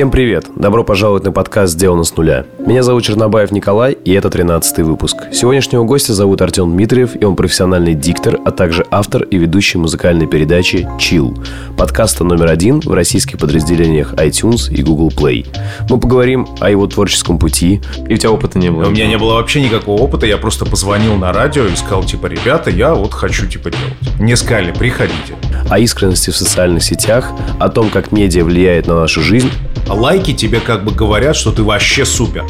Всем привет! Добро пожаловать на подкаст «Сделано с нуля». Меня зовут Чернобаев Николай, и это 13 выпуск. Сегодняшнего гостя зовут Артем Дмитриев, и он профессиональный диктор, а также автор и ведущий музыкальной передачи «Chill», подкаста номер один в российских подразделениях iTunes и Google Play. Мы поговорим о его творческом пути. И у тебя опыта не было? У меня не было вообще никакого опыта, я просто позвонил на радио и сказал, типа, ребята, я вот хочу, типа, делать. Мне сказали, приходите. О искренности в социальных сетях, о том, как медиа влияет на нашу жизнь, лайки тебе как бы говорят, что ты вообще супер.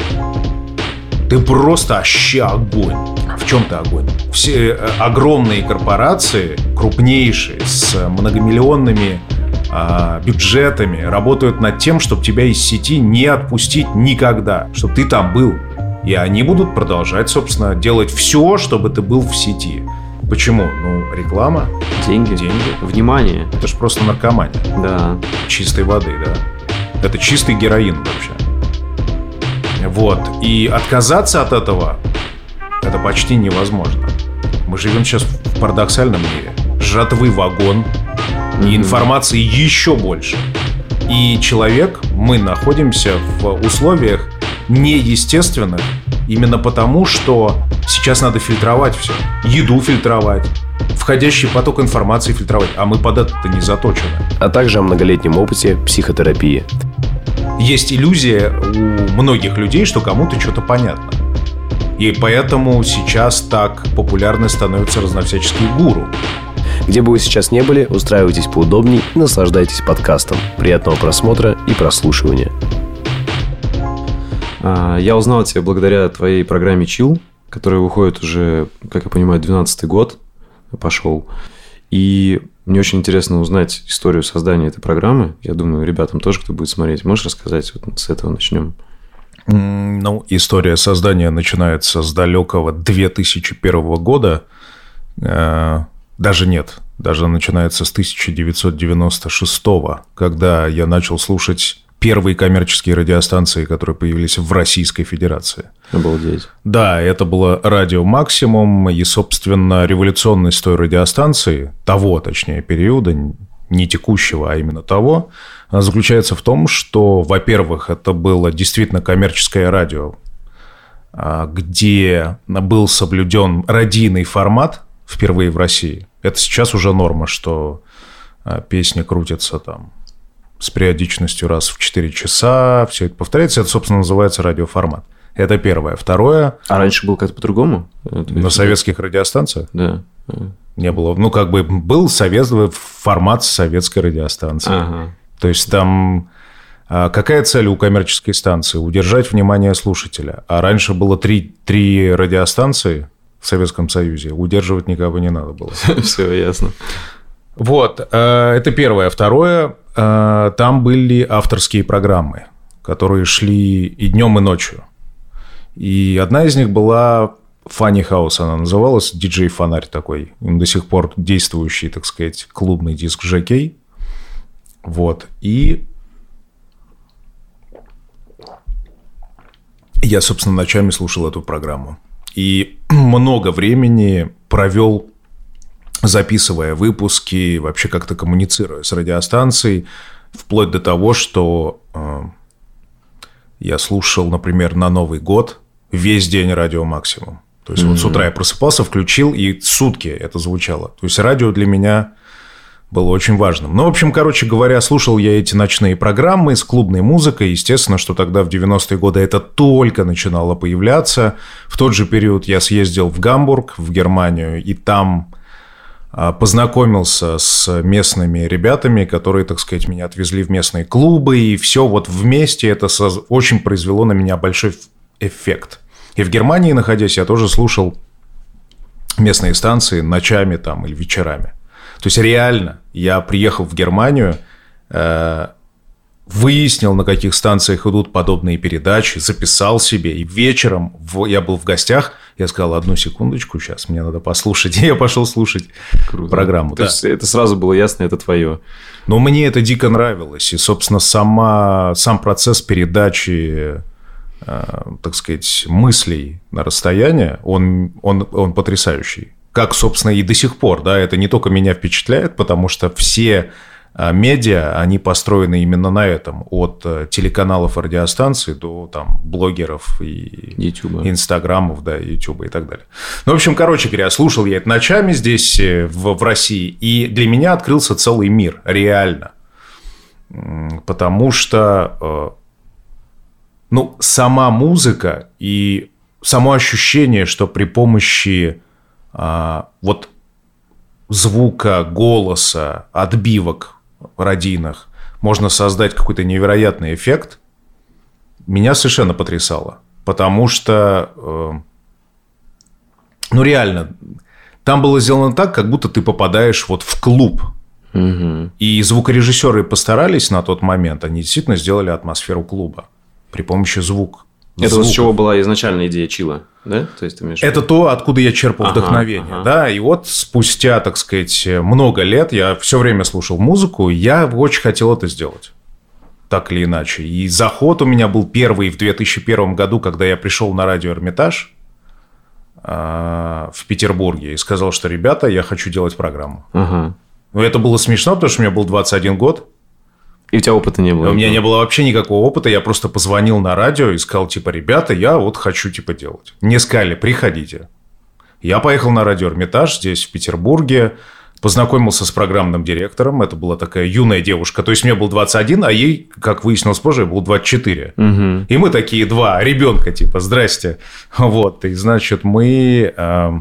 Ты просто вообще огонь. В чем ты огонь? Все э, огромные корпорации, крупнейшие, с многомиллионными э, бюджетами, работают над тем, чтобы тебя из сети не отпустить никогда, чтобы ты там был. И они будут продолжать, собственно, делать все, чтобы ты был в сети. Почему? Ну, реклама. Деньги. Деньги. Внимание. Это же просто наркомания. Да. Чистой воды, да. Это чистый героин вообще. Вот. И отказаться от этого это почти невозможно. Мы живем сейчас в парадоксальном мире. Жатвы вагон, и информации еще больше. И человек, мы находимся в условиях неестественных, именно потому, что сейчас надо фильтровать все. Еду фильтровать, входящий поток информации фильтровать, а мы под это не заточены. А также о многолетнем опыте психотерапии есть иллюзия у многих людей, что кому-то что-то понятно. И поэтому сейчас так популярны становятся разновсякие гуру. Где бы вы сейчас не были, устраивайтесь поудобнее и наслаждайтесь подкастом. Приятного просмотра и прослушивания. А, я узнал тебя благодаря твоей программе Chill, которая выходит уже, как я понимаю, 12 год пошел. И мне очень интересно узнать историю создания этой программы. Я думаю, ребятам тоже, кто будет смотреть, можешь рассказать? Вот с этого начнем. Ну, история создания начинается с далекого 2001 года. Э, даже нет, даже начинается с 1996, когда я начал слушать первые коммерческие радиостанции, которые появились в Российской Федерации. Обалдеть. Да, это было радио «Максимум», и, собственно, революционность той радиостанции, того, точнее, периода, не текущего, а именно того, заключается в том, что, во-первых, это было действительно коммерческое радио, а, где был соблюден радийный формат впервые в России. Это сейчас уже норма, что а, песни крутятся там с периодичностью раз в 4 часа, все это повторяется, это, собственно, называется радиоформат. Это первое. Второе... А раньше был как-то по-другому? На советских радиостанциях? Да. Не было. Ну, как бы был совет, формат советской радиостанции. Ага. То есть там... А какая цель у коммерческой станции? Удержать внимание слушателя. А раньше было три, три радиостанции в Советском Союзе. Удерживать никого не надо было. Все ясно. Вот, э, это первое. Второе, там были авторские программы, которые шли и днем, и ночью. И одна из них была Funny House, она называлась, диджей Фонарь такой, до сих пор действующий, так сказать, клубный диск Жекей. Вот, и я, собственно, ночами слушал эту программу. И много времени провел записывая выпуски, вообще как-то коммуницируя с радиостанцией, вплоть до того, что э, я слушал, например, на Новый год весь день радио максимум. То есть mm-hmm. вот с утра я просыпался, включил, и сутки это звучало. То есть радио для меня было очень важным. Ну, в общем, короче говоря, слушал я эти ночные программы с клубной музыкой. Естественно, что тогда в 90-е годы это только начинало появляться. В тот же период я съездил в Гамбург, в Германию, и там познакомился с местными ребятами, которые, так сказать, меня отвезли в местные клубы, и все вот вместе это очень произвело на меня большой эффект. И в Германии, находясь, я тоже слушал местные станции ночами там или вечерами. То есть реально я приехал в Германию, э, выяснил, на каких станциях идут подобные передачи, записал себе, и вечером я был в гостях, я сказал, одну секундочку, сейчас мне надо послушать, и я пошел слушать Круто. программу. То да. есть это сразу было ясно, это твое. Но мне это дико нравилось, и, собственно, сама, сам процесс передачи э, так сказать, мыслей на расстояние, он, он, он потрясающий. Как, собственно, и до сих пор, да, это не только меня впечатляет, потому что все медиа, они построены именно на этом. От э, телеканалов и радиостанций до там, блогеров и YouTube. инстаграмов, да, YouTube и так далее. Ну, в общем, короче говоря, слушал я это ночами здесь, э, в, в России, и для меня открылся целый мир, реально. Потому что, э, ну, сама музыка и само ощущение, что при помощи а, вот звука, голоса, отбивок радийных можно создать какой-то невероятный эффект, меня совершенно потрясало. Потому что, э, ну реально, там было сделано так, как будто ты попадаешь вот в клуб. Угу. И звукорежиссеры постарались на тот момент, они действительно сделали атмосферу клуба при помощи звука. Это вот с чего была изначальная идея Чила, да? То есть ты имеешь Это то, откуда я черпал ага, вдохновение, ага. да. И вот спустя, так сказать, много лет я все время слушал музыку, я очень хотел это сделать так или иначе. И заход у меня был первый в 2001 году, когда я пришел на радио Эрмитаж а, в Петербурге и сказал, что, ребята, я хочу делать программу. Ага. Но это было смешно, потому что меня был 21 год. И у тебя опыта не было? У меня не было вообще никакого опыта. Я просто позвонил на радио и сказал, типа, ребята, я вот хочу, типа, делать. Мне сказали, приходите. Я поехал на радио Эрмитаж здесь, в Петербурге. Познакомился с программным директором. Это была такая юная девушка. То есть, мне был 21, а ей, как выяснилось позже, был 24. Угу. И мы такие два ребенка, типа, здрасте. Вот. И, значит, мы... Э...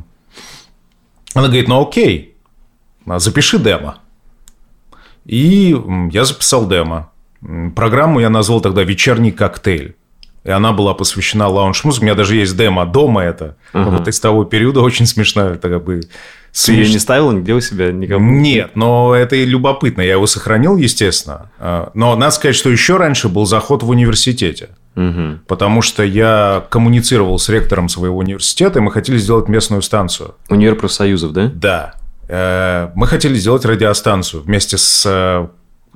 Она говорит, ну окей, запиши демо. И я записал демо. Программу я назвал тогда «Вечерний коктейль». И она была посвящена лаунж-музыке. У меня даже есть демо дома это. Uh-huh. Вот из того периода очень смешно. Это как бы... Ты ее не ставил нигде у себя никому? Нет, но это и любопытно. Я его сохранил, естественно. А, но надо сказать, что еще раньше был заход в университете. Угу. Потому что я коммуницировал с ректором своего университета, и мы хотели сделать местную станцию. Универ профсоюзов, да? Да. Э, мы хотели сделать радиостанцию вместе с, э,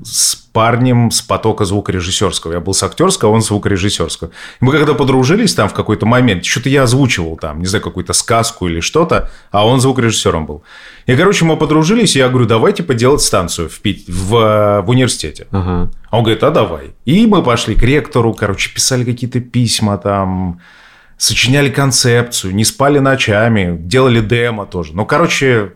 с парнем с потока звукорежиссерского. Я был с актерского, а он звукорежиссерского. И мы когда подружились там в какой-то момент, что-то я озвучивал там, не знаю, какую-то сказку или что-то, а он звукорежиссером был. И, короче, мы подружились, и я говорю, давайте поделать станцию в, Пит... в, в университете. А он говорит, а давай. И мы пошли к ректору, короче, писали какие-то письма там, сочиняли концепцию, не спали ночами, делали демо тоже. Ну, короче,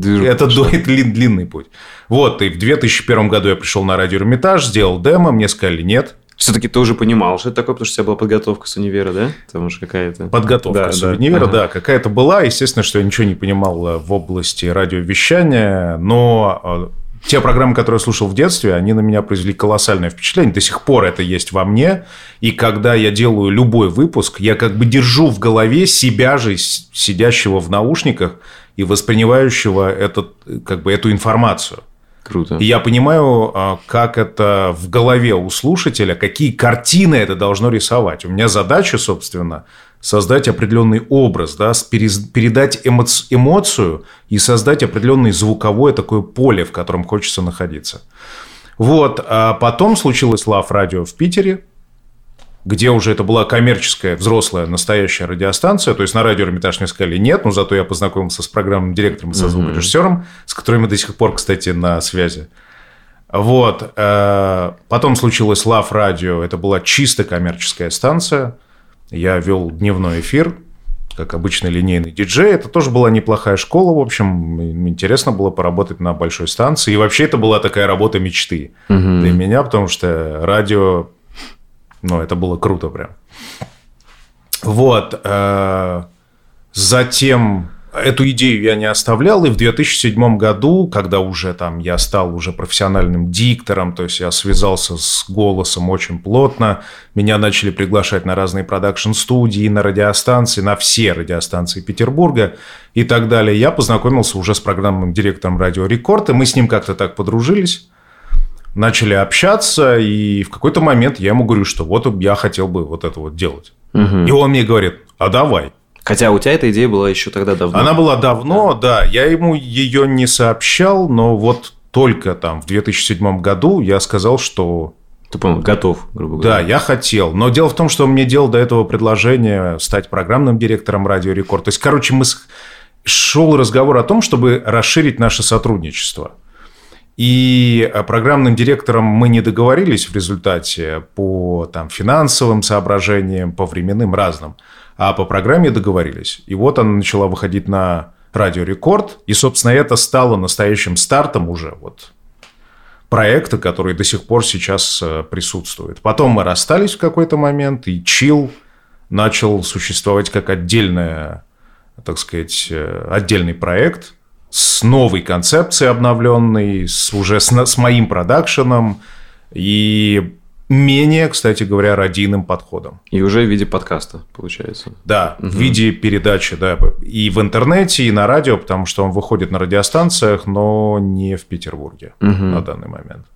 Движу это дует длин, длинный путь. Вот, и в 2001 году я пришел на радио Эрмитаж, сделал демо, мне сказали нет. Все-таки ты уже понимал, что это такое, потому что у тебя была подготовка с универа, да? Потому что какая-то... Подготовка да, с да. универа, ага. да, какая-то была. Естественно, что я ничего не понимал э, в области радиовещания, но э, те программы, которые я слушал в детстве, они на меня произвели колоссальное впечатление. До сих пор это есть во мне. И когда я делаю любой выпуск, я как бы держу в голове себя же, сидящего в наушниках, и воспринимающего этот, как бы, эту информацию. Круто. И я понимаю, а, как это в голове у слушателя, какие картины это должно рисовать. У меня задача, собственно, создать определенный образ, да, передать эмоци- эмоцию и создать определенное звуковое такое поле, в котором хочется находиться. Вот. А потом случилось Лав Радио в Питере где уже это была коммерческая, взрослая, настоящая радиостанция. То есть на радио Эрмитаж мне сказали нет, но зато я познакомился с программным директором и со звукорежиссером, с которыми до сих пор, кстати, на связи. Вот. Э, потом случилось Love Radio. Это была чисто коммерческая станция. Я вел дневной эфир, как обычный линейный диджей. Это тоже была неплохая школа, в общем. Интересно было поработать на большой станции. И вообще это была такая работа мечты угу. для меня, потому что радио ну, это было круто прям. Вот. Э, затем эту идею я не оставлял, и в 2007 году, когда уже там я стал уже профессиональным диктором, то есть я связался с голосом очень плотно, меня начали приглашать на разные продакшн-студии, на радиостанции, на все радиостанции Петербурга и так далее. Я познакомился уже с программным директором Радио Рекорд, и мы с ним как-то так подружились начали общаться, и в какой-то момент я ему говорю, что вот я хотел бы вот это вот делать. Угу. И он мне говорит, а давай. Хотя у тебя эта идея была еще тогда давно. Она была давно, да. да. Я ему ее не сообщал, но вот только там в 2007 году я сказал, что... Ты понял, готов, грубо говоря. Да, я хотел. Но дело в том, что он мне делал до этого предложение стать программным директором Радио Рекорд. То есть, короче, мы шел разговор о том, чтобы расширить наше сотрудничество. И э, программным директором мы не договорились в результате по там, финансовым соображениям, по временным разным, а по программе договорились. И вот она начала выходить на радио Рекорд, и, собственно, это стало настоящим стартом уже вот проекта, который до сих пор сейчас э, присутствует. Потом мы расстались в какой-то момент, и Чил начал существовать как отдельная, так сказать, э, отдельный проект – с новой концепцией обновленной, с, уже с, с моим продакшеном и менее, кстати говоря, радийным подходом. И уже в виде подкаста, получается. Да, угу. в виде передачи, да, и в интернете, и на радио, потому что он выходит на радиостанциях, но не в Петербурге угу. на данный момент.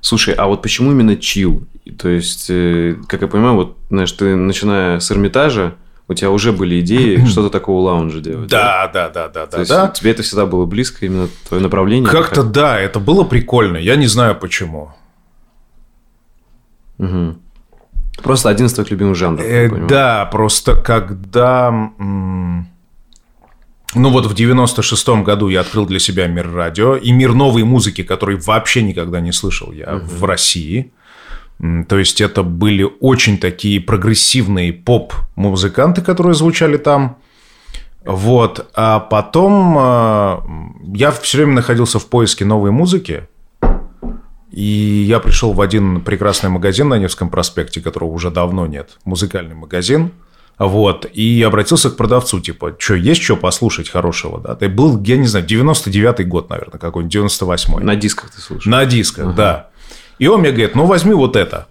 Слушай, а вот почему именно чил? То есть, э, как я понимаю, вот, знаешь, ты начиная с Эрмитажа, у тебя уже были идеи что-то такого лаунжа делать. Да, да, да, да, да. То да, есть тебе это всегда было близко, именно твое направление? Как-то как? да, это было прикольно. Я не знаю почему. Угу. Просто один из твоих любимых жанров. Э, да, просто когда... Ну вот в 96-м году я открыл для себя мир радио и мир новой музыки, который вообще никогда не слышал я угу. в России. То есть это были очень такие прогрессивные поп-музыканты, которые звучали там. Вот. А потом а, я все время находился в поиске новой музыки. И я пришел в один прекрасный магазин на Невском проспекте, которого уже давно нет. Музыкальный магазин. Вот, и обратился к продавцу, типа, что, есть что послушать хорошего, да? Это был, я не знаю, 99-й год, наверное, какой-нибудь, 98-й. На дисках ты слушал? На дисках, ага. да. И он мне говорит, ну возьми вот это.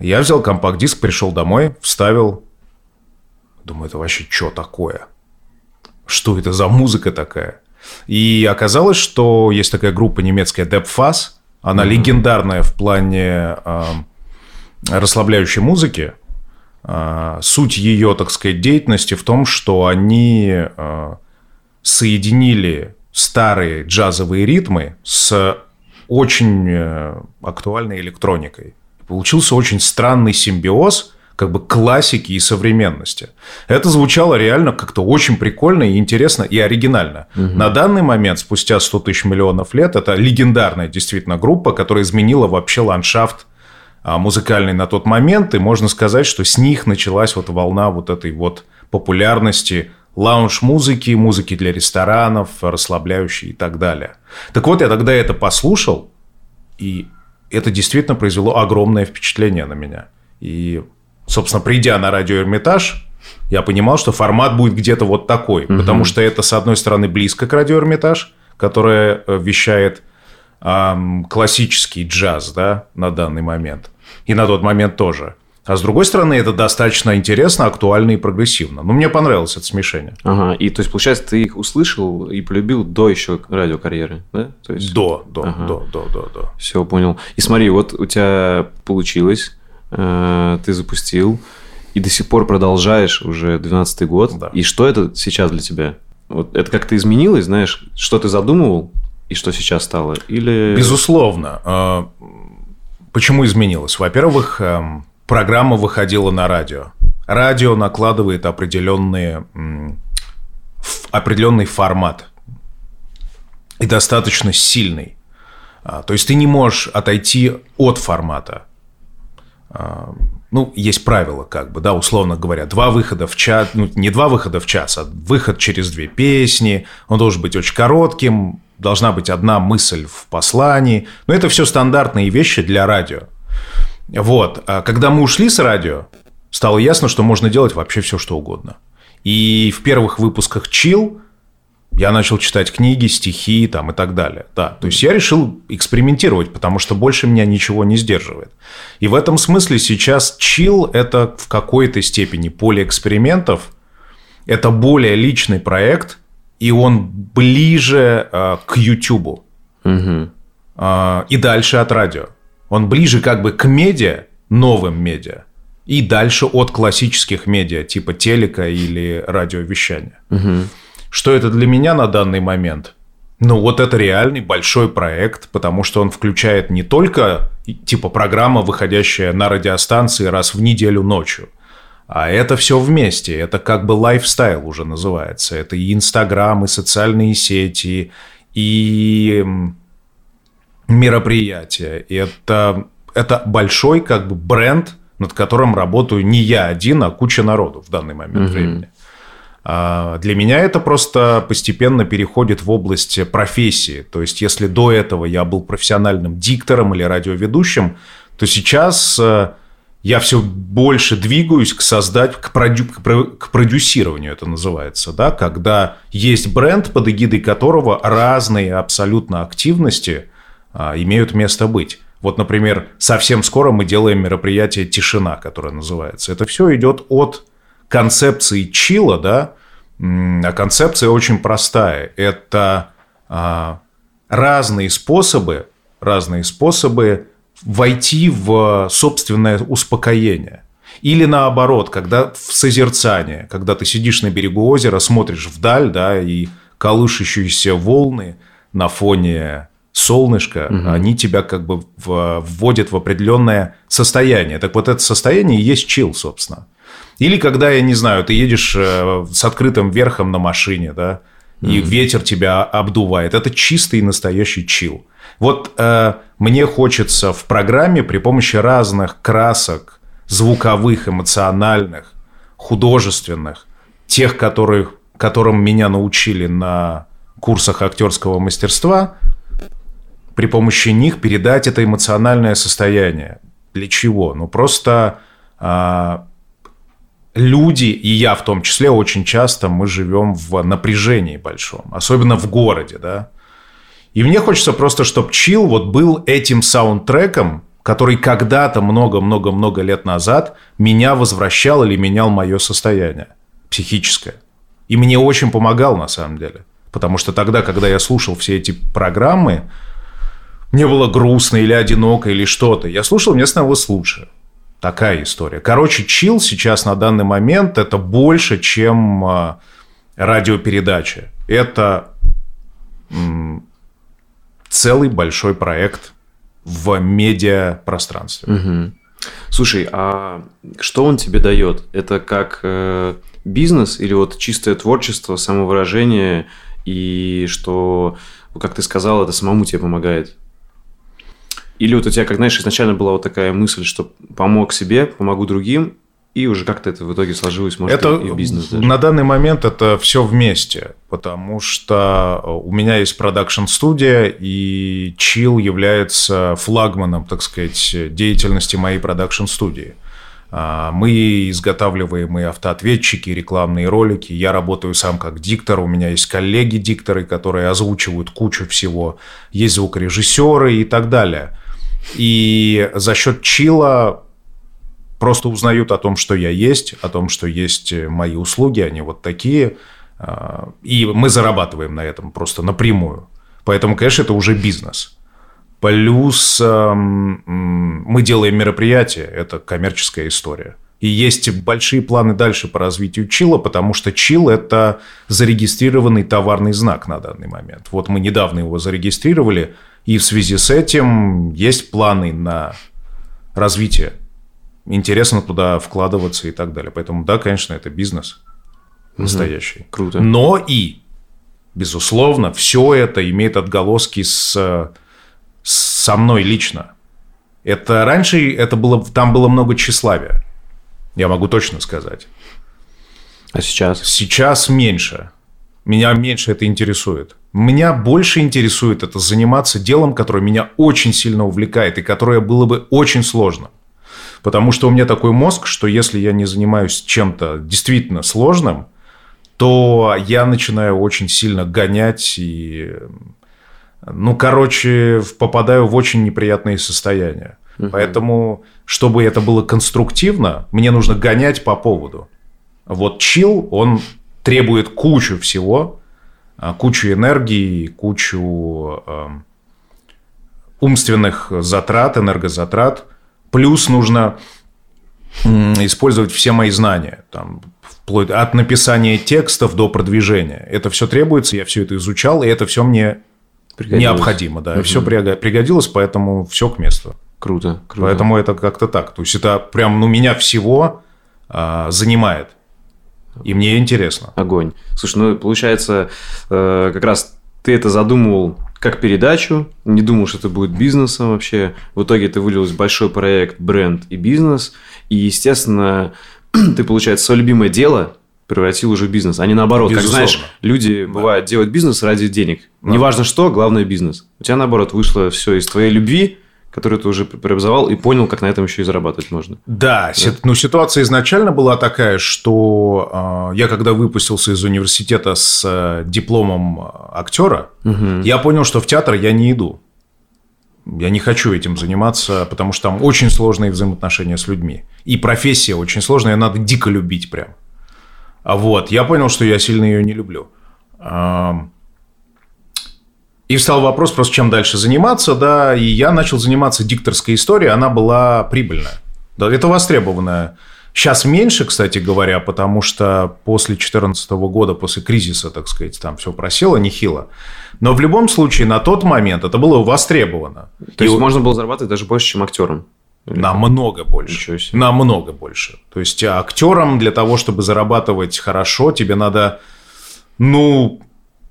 Я взял компакт-диск, пришел домой, вставил. Думаю, это вообще что такое? Что это за музыка такая? И оказалось, что есть такая группа немецкая Deep Fuzz. Она mm-hmm. легендарная в плане э, расслабляющей музыки. Э, суть ее, так сказать, деятельности в том, что они э, соединили старые джазовые ритмы с очень э, актуальной электроникой. Получился очень странный симбиоз как бы классики и современности. Это звучало реально как-то очень прикольно и интересно и оригинально. Угу. На данный момент, спустя 100 тысяч миллионов лет, это легендарная действительно группа, которая изменила вообще ландшафт а, музыкальный на тот момент, и можно сказать, что с них началась вот волна вот этой вот популярности лаунж-музыки, музыки для ресторанов, расслабляющей и так далее. Так вот, я тогда это послушал, и это действительно произвело огромное впечатление на меня. И, собственно, придя на радио Эрмитаж, я понимал, что формат будет где-то вот такой, угу. потому что это, с одной стороны, близко к радио Эрмитаж, которое э, вещает эм, классический джаз, да, на данный момент. И на тот момент тоже. А с другой стороны, это достаточно интересно, актуально и прогрессивно. Ну, мне понравилось это смешение. Ага, и то есть, получается, ты их услышал и полюбил до еще радиокарьеры, да? То есть... До, до, ага. до, до, до, до. Все, понял. И смотри, вот у тебя получилось, э, ты запустил, и до сих пор продолжаешь уже 12 год. Да. И что это сейчас для тебя? Вот это как-то изменилось, знаешь, что ты задумывал и что сейчас стало? Или... Безусловно. А, почему изменилось? Во-первых, эм, программа выходила на радио. Радио накладывает определенные, определенный формат. И достаточно сильный. А, то есть ты не можешь отойти от формата. А, ну, есть правило, как бы, да, условно говоря, два выхода в час, ну, не два выхода в час, а выход через две песни, он должен быть очень коротким, должна быть одна мысль в послании. Но это все стандартные вещи для радио. Вот. А когда мы ушли с радио, стало ясно, что можно делать вообще все, что угодно. И в первых выпусках «Чил» я начал читать книги, стихи там, и так далее. Да, то есть я решил экспериментировать, потому что больше меня ничего не сдерживает. И в этом смысле сейчас «Чил» – это в какой-то степени поле экспериментов, это более личный проект, и он ближе э, к YouTube. Угу. Э, и дальше от радио. Он ближе как бы к медиа, новым медиа, и дальше от классических медиа, типа телека или радиовещания. Угу. Что это для меня на данный момент? Ну, вот это реальный большой проект, потому что он включает не только типа программа, выходящая на радиостанции раз в неделю ночью, а это все вместе. Это как бы лайфстайл уже называется. Это и Инстаграм, и социальные сети, и мероприятие. Это, это большой как бы бренд, над которым работаю не я один, а куча народу в данный момент угу. времени. А для меня это просто постепенно переходит в область профессии. То есть, если до этого я был профессиональным диктором или радиоведущим, то сейчас э, я все больше двигаюсь к создать, к, продю, к продюсированию это называется, да, когда есть бренд, под эгидой которого разные абсолютно активности имеют место быть. Вот, например, совсем скоро мы делаем мероприятие «Тишина», которое называется. Это все идет от концепции чила, да, а концепция очень простая. Это а, разные способы, разные способы войти в собственное успокоение. Или наоборот, когда в созерцание, когда ты сидишь на берегу озера, смотришь вдаль, да, и колышущиеся волны на фоне солнышка, угу. они тебя как бы вводят в определенное состояние. Так вот это состояние и есть чил, собственно. Или когда, я не знаю, ты едешь э, с открытым верхом на машине, да, и угу. ветер тебя обдувает. Это чистый и настоящий чил. Вот э, мне хочется в программе при помощи разных красок, звуковых, эмоциональных, художественных, тех, которых, которым меня научили на курсах актерского мастерства, при помощи них передать это эмоциональное состояние. Для чего? Ну, просто э, люди, и я в том числе, очень часто мы живем в напряжении большом, особенно в городе, да. И мне хочется просто, чтобы чил вот был этим саундтреком, который когда-то много-много-много лет назад меня возвращал или менял мое состояние психическое. И мне очень помогал на самом деле. Потому что тогда, когда я слушал все эти программы, мне было грустно или одиноко или что-то. Я слушал, мне становилось лучше. Такая история. Короче, чил сейчас на данный момент это больше, чем э, радиопередача. Это м, целый большой проект в медиапространстве. Угу. Слушай, а что он тебе дает? Это как э, бизнес или вот чистое творчество, самовыражение и что, как ты сказал, это самому тебе помогает? Или вот у тебя, как знаешь, изначально была вот такая мысль, что помог себе, помогу другим, и уже как-то это в итоге сложилось, может, это, и в бизнес даже. На данный момент это все вместе, потому что у меня есть продакшн-студия, и Chill является флагманом, так сказать, деятельности моей продакшн-студии. А, мы изготавливаем и автоответчики, и рекламные ролики. Я работаю сам как диктор. У меня есть коллеги-дикторы, которые озвучивают кучу всего. Есть звукорежиссеры и так далее. И за счет чила просто узнают о том, что я есть, о том, что есть мои услуги, они вот такие. А, и мы зарабатываем на этом просто напрямую. Поэтому, конечно, это уже бизнес. Плюс мы делаем мероприятия, это коммерческая история. И есть большие планы дальше по развитию Чила, потому что Чил – это зарегистрированный товарный знак на данный момент. Вот мы недавно его зарегистрировали – и в связи с этим есть планы на развитие. Интересно туда вкладываться и так далее. Поэтому, да, конечно, это бизнес настоящий. Угу. Круто. Но и, безусловно, все это имеет отголоски с, со мной лично. Это раньше это было, там было много тщеславия. Я могу точно сказать. А сейчас? Сейчас меньше. Меня меньше это интересует. Меня больше интересует это заниматься делом, которое меня очень сильно увлекает и которое было бы очень сложно. Потому что у меня такой мозг, что если я не занимаюсь чем-то действительно сложным, то я начинаю очень сильно гонять и, ну, короче, попадаю в очень неприятные состояния. Угу. Поэтому, чтобы это было конструктивно, мне нужно гонять по поводу. Вот чил, он требует кучу всего, кучу энергии, кучу э, умственных затрат, энергозатрат. Плюс нужно использовать все мои знания, там, вплоть от написания текстов до продвижения. Это все требуется, я все это изучал, и это все мне необходимо. Да, угу. все пригодилось, поэтому все к месту. Круто, круто. Поэтому это как-то так. То есть это прям, ну, меня всего а, занимает. И мне интересно. Огонь. Слушай, ну, получается, э, как раз ты это задумывал как передачу, не думал, что это будет бизнесом вообще. В итоге это вылилось в большой проект, бренд и бизнес. И, естественно, ты, получается, свое любимое дело превратил уже в бизнес, а не наоборот. Безусловно. Как знаешь, люди, бывает, делают бизнес ради денег. Неважно что, главное бизнес. У тебя, наоборот, вышло все из твоей любви, которую ты уже преобразовал и понял, как на этом еще и зарабатывать можно. Да, си- ну ситуация изначально была такая, что э, я когда выпустился из университета с э, дипломом актера, я понял, что в театр я не иду. Я не хочу этим заниматься, потому что там очень сложные взаимоотношения с людьми. И профессия очень сложная, надо дико любить прям. А вот, я понял, что я сильно ее не люблю. И встал вопрос просто, чем дальше заниматься, да, и я начал заниматься дикторской историей, она была прибыльная. Да, это востребованная. Сейчас меньше, кстати говоря, потому что после 2014 года, после кризиса, так сказать, там все просело нехило. Но в любом случае, на тот момент это было востребовано. То И есть у- можно было зарабатывать даже больше, чем актером. Намного больше. Намного больше. То есть а, актерам для того, чтобы зарабатывать хорошо, тебе надо, ну,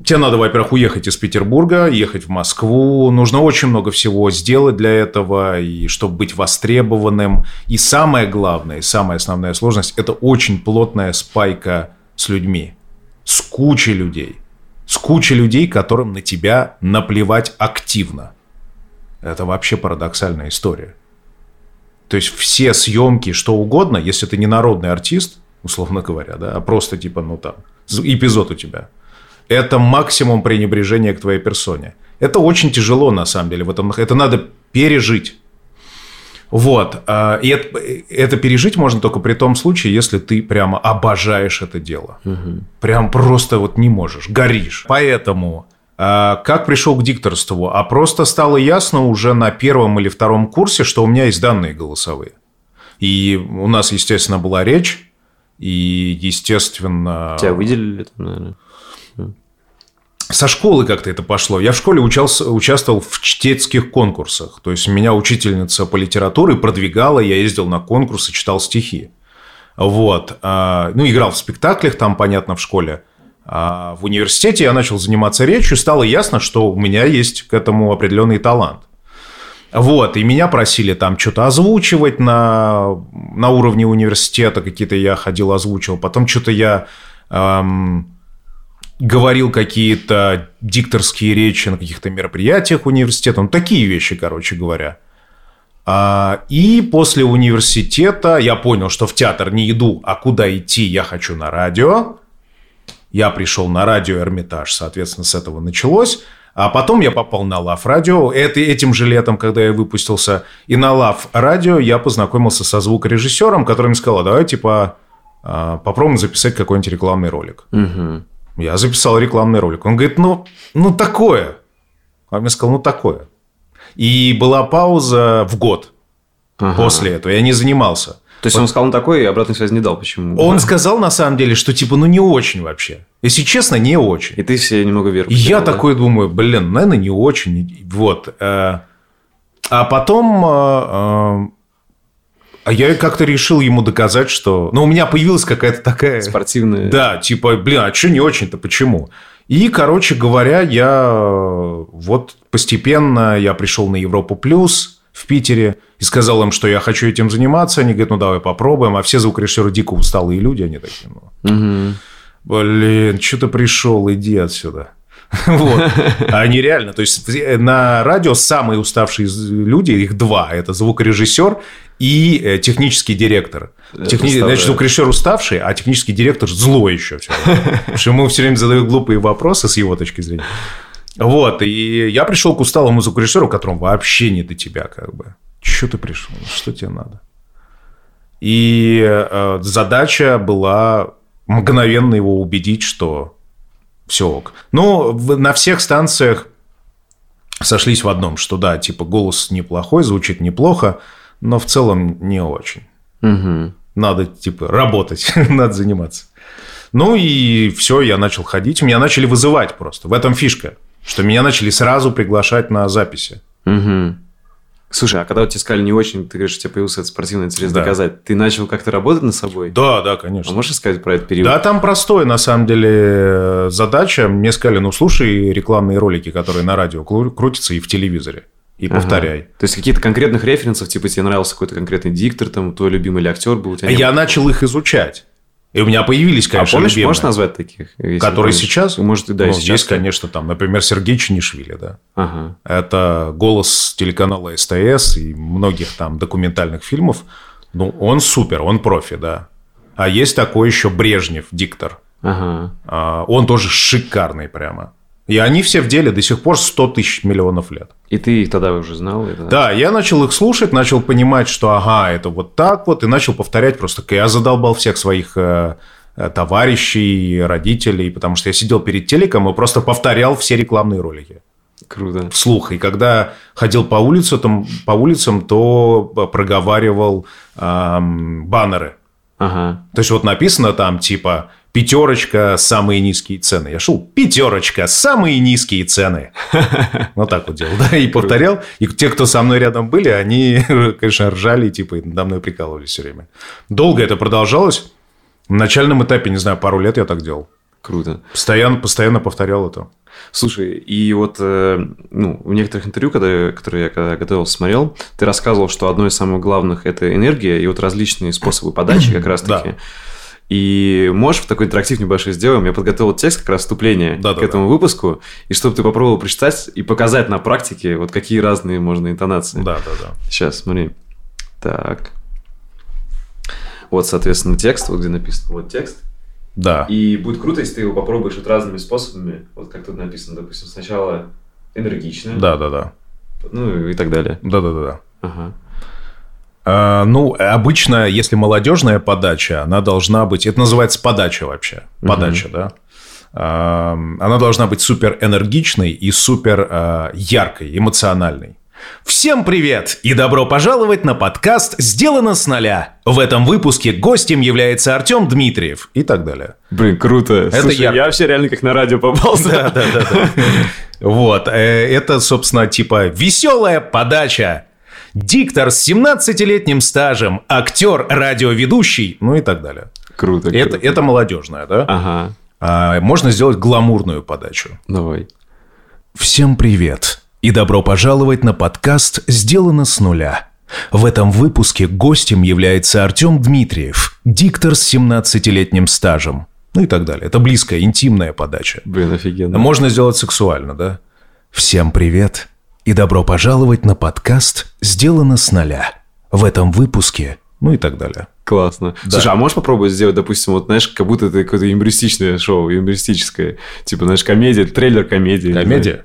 тебе надо, во-первых, уехать из Петербурга, ехать в Москву. Нужно очень много всего сделать для этого, и чтобы быть востребованным. И самое главное, и самая основная сложность – это очень плотная спайка с людьми. С кучей людей. С кучей людей, которым на тебя наплевать активно. Это вообще парадоксальная история. То есть все съемки, что угодно, если ты не народный артист, условно говоря, да, а просто типа, ну там, эпизод у тебя, это максимум пренебрежения к твоей персоне. Это очень тяжело, на самом деле. В этом, это надо пережить. Вот. а, И это, это пережить можно только при том случае, если ты прямо обожаешь это дело. Прям просто вот не можешь, горишь. Поэтому а, как пришел к дикторству? А просто стало ясно уже на первом или втором курсе, что у меня есть данные голосовые. И у нас, естественно, была речь, и, естественно... Тебя выделили там, наверное. Со школы как-то это пошло. Я в школе учался, участвовал в чтецких конкурсах. То есть меня учительница по литературе продвигала, я ездил на конкурсы, читал стихи. Вот. А, Ну, играл в спектаклях там, понятно, в школе. А в университете я начал заниматься речью, стало ясно, что у меня есть к этому определенный талант. Вот, и меня просили там что-то озвучивать на, на уровне университета, какие-то я ходил, озвучивал. Потом что-то я эм, говорил какие-то дикторские речи на каких-то мероприятиях университета. Ну, такие вещи, короче говоря. А, и после университета я понял, что в театр не иду, а куда идти я хочу на радио. Я пришел на радио Эрмитаж, соответственно, с этого началось. А потом я попал на Лав Радио. Это, этим же летом, когда я выпустился, и на Лав Радио я познакомился со звукорежиссером, который мне сказал, «А давай, типа, а, попробуем записать какой-нибудь рекламный ролик. Мгм. Я записал рекламный ролик. Он говорит, ну, ну такое. А мне сказал, ну такое. И была пауза в год Ага. после этого. Я не занимался. То есть он сказал, он такой, и обратной связи не дал. Почему? Он сказал на самом деле, что типа, ну не очень вообще. Если честно, не очень. И ты все немного вверх. И я да? такой думаю, блин, наверное, не очень. Вот. э, А потом... А я как-то решил ему доказать, что... Ну, у меня появилась какая-то такая... Спортивные. Да, типа, блин, а что не очень-то, почему? И, короче говоря, я вот постепенно я пришел на Европу Плюс в Питере и сказал им, что я хочу этим заниматься. Они говорят, ну давай попробуем. А все звукорежиссеры дико усталые люди, они такие, ну, Мгм. блин, что ты пришел, иди отсюда. Вот. А они реально, то есть на радио самые уставшие люди, их два, это звукорежиссер и э, технический директор. Техни- представляю. Значит, звукорежиссер уставший, а технический директор злой еще. Потому что ему все время задают глупые вопросы с его точки зрения. Вот, и я пришел к усталому звукорежиссеру, которому вообще не до тебя, как бы. Че ты пришел? Что тебе надо? И э, задача была мгновенно его убедить, что все ок. Ну, в- на всех станциях сошлись в одном, что да, типа голос неплохой, звучит неплохо, но в целом не очень. Мгм. Надо, типа, работать, надо заниматься. Ну и все, я начал ходить. Меня начали вызывать просто. В этом фишка. Что меня начали сразу приглашать на записи. Мгм. Слушай, а когда вот тебе сказали не очень, ты говоришь, у тебя появился этот спортивный интерес Да. доказать, ты начал как-то работать над собой? Да, да, А конечно. можешь сказать про этот период? Да, там простой, на самом деле, задача. Мне сказали, ну, слушай рекламные ролики, которые на радио кру- крутятся и в телевизоре, и Ага. повторяй. То есть какие-то конкретных референсов, типа тебе нравился какой-то конкретный диктор, там, твой любимый или актер был у тебя? Я было? начал их изучать. И у меня появились, А конечно, помнишь, любимые. можешь назвать таких? Которые помнишь? сейчас? Может, да, ну, сейчас. Есть, конечно, там, например, Сергей Чинишвили, да. Ага. Это голос телеканала СТС и многих там документальных фильмов. Ну, он супер, он профи, да. А есть такой еще Брежнев, диктор. Ага. А, Он тоже шикарный прямо. И они все в деле до сих пор 100 тысяч миллионов лет. И ты их тогда уже знал? Это... Да, я начал их слушать, начал понимать, что ага, это вот так вот, и начал повторять просто. Я задолбал всех своих э, э, товарищей, родителей, потому что я сидел перед телеком и просто повторял все рекламные ролики Круто. вслух. И когда ходил по улицам, там, по улицам то проговаривал ам, баннеры. Ага. То есть вот написано там типа пятерочка самые низкие цены. Я шел пятерочка самые низкие цены. Вот так вот делал, да, и повторял. И те, кто со мной рядом были, они, конечно, ржали, типа, надо мной прикалывались все время. Долго это продолжалось. На начальном этапе, не знаю, пару лет я так делал. Круто. Постоянно, постоянно повторял это. Слушай, и вот э, ну, в некоторых интервью, когда, которые я когда готовился, смотрел, ты рассказывал, что одно из самых главных – это энергия и вот различные способы подачи как раз-таки. Да. И можешь в такой интерактив небольшой сделаем? Я подготовил текст как раз вступление Да-да-да. к этому выпуску, и чтобы ты попробовал прочитать и показать на практике, вот какие разные можно интонации. Да, да, да. Сейчас, смотри. Так. Вот, соответственно, текст, вот где написано, вот текст. Да. И будет круто, если ты его попробуешь вот разными способами. Вот как тут написано, допустим, сначала энергично, Да, да, да. ну и так далее. Да, да, да, да. Ага. А, ну, обычно, если молодежная подача, она должна быть... Это называется подача вообще. Подача, да. А, Она должна быть супер энергичной и супер а, яркой, эмоциональной. Всем привет и добро пожаловать на подкаст «Сделано с нуля». В этом выпуске гостем является Артем Дмитриев и так далее. Блин, круто. Это Слушай, ярко. я вообще реально как на радио попался. Да, да, да. да. Вот, э, это, собственно, типа веселая подача. Диктор с 17-летним стажем, актер, радиоведущий, ну и так далее. Круто. Это, круто. это молодежная, да? Ага. А можно сделать гламурную подачу. Давай. Всем привет и добро пожаловать на подкаст «Сделано с нуля». В этом выпуске гостем является Артем Дмитриев, диктор с 17-летним стажем. Ну и так далее. Это близкая, интимная подача. Блин, офигенно. Можно сделать сексуально, да? Всем привет и добро пожаловать на подкаст «Сделано с нуля». В этом выпуске, ну и так далее. Классно. Да. Слушай, а можешь попробовать сделать, допустим, вот, знаешь, как будто это какое-то юмористичное шоу, юмористическое. Типа, знаешь, комедия, трейлер комедии. Комедия?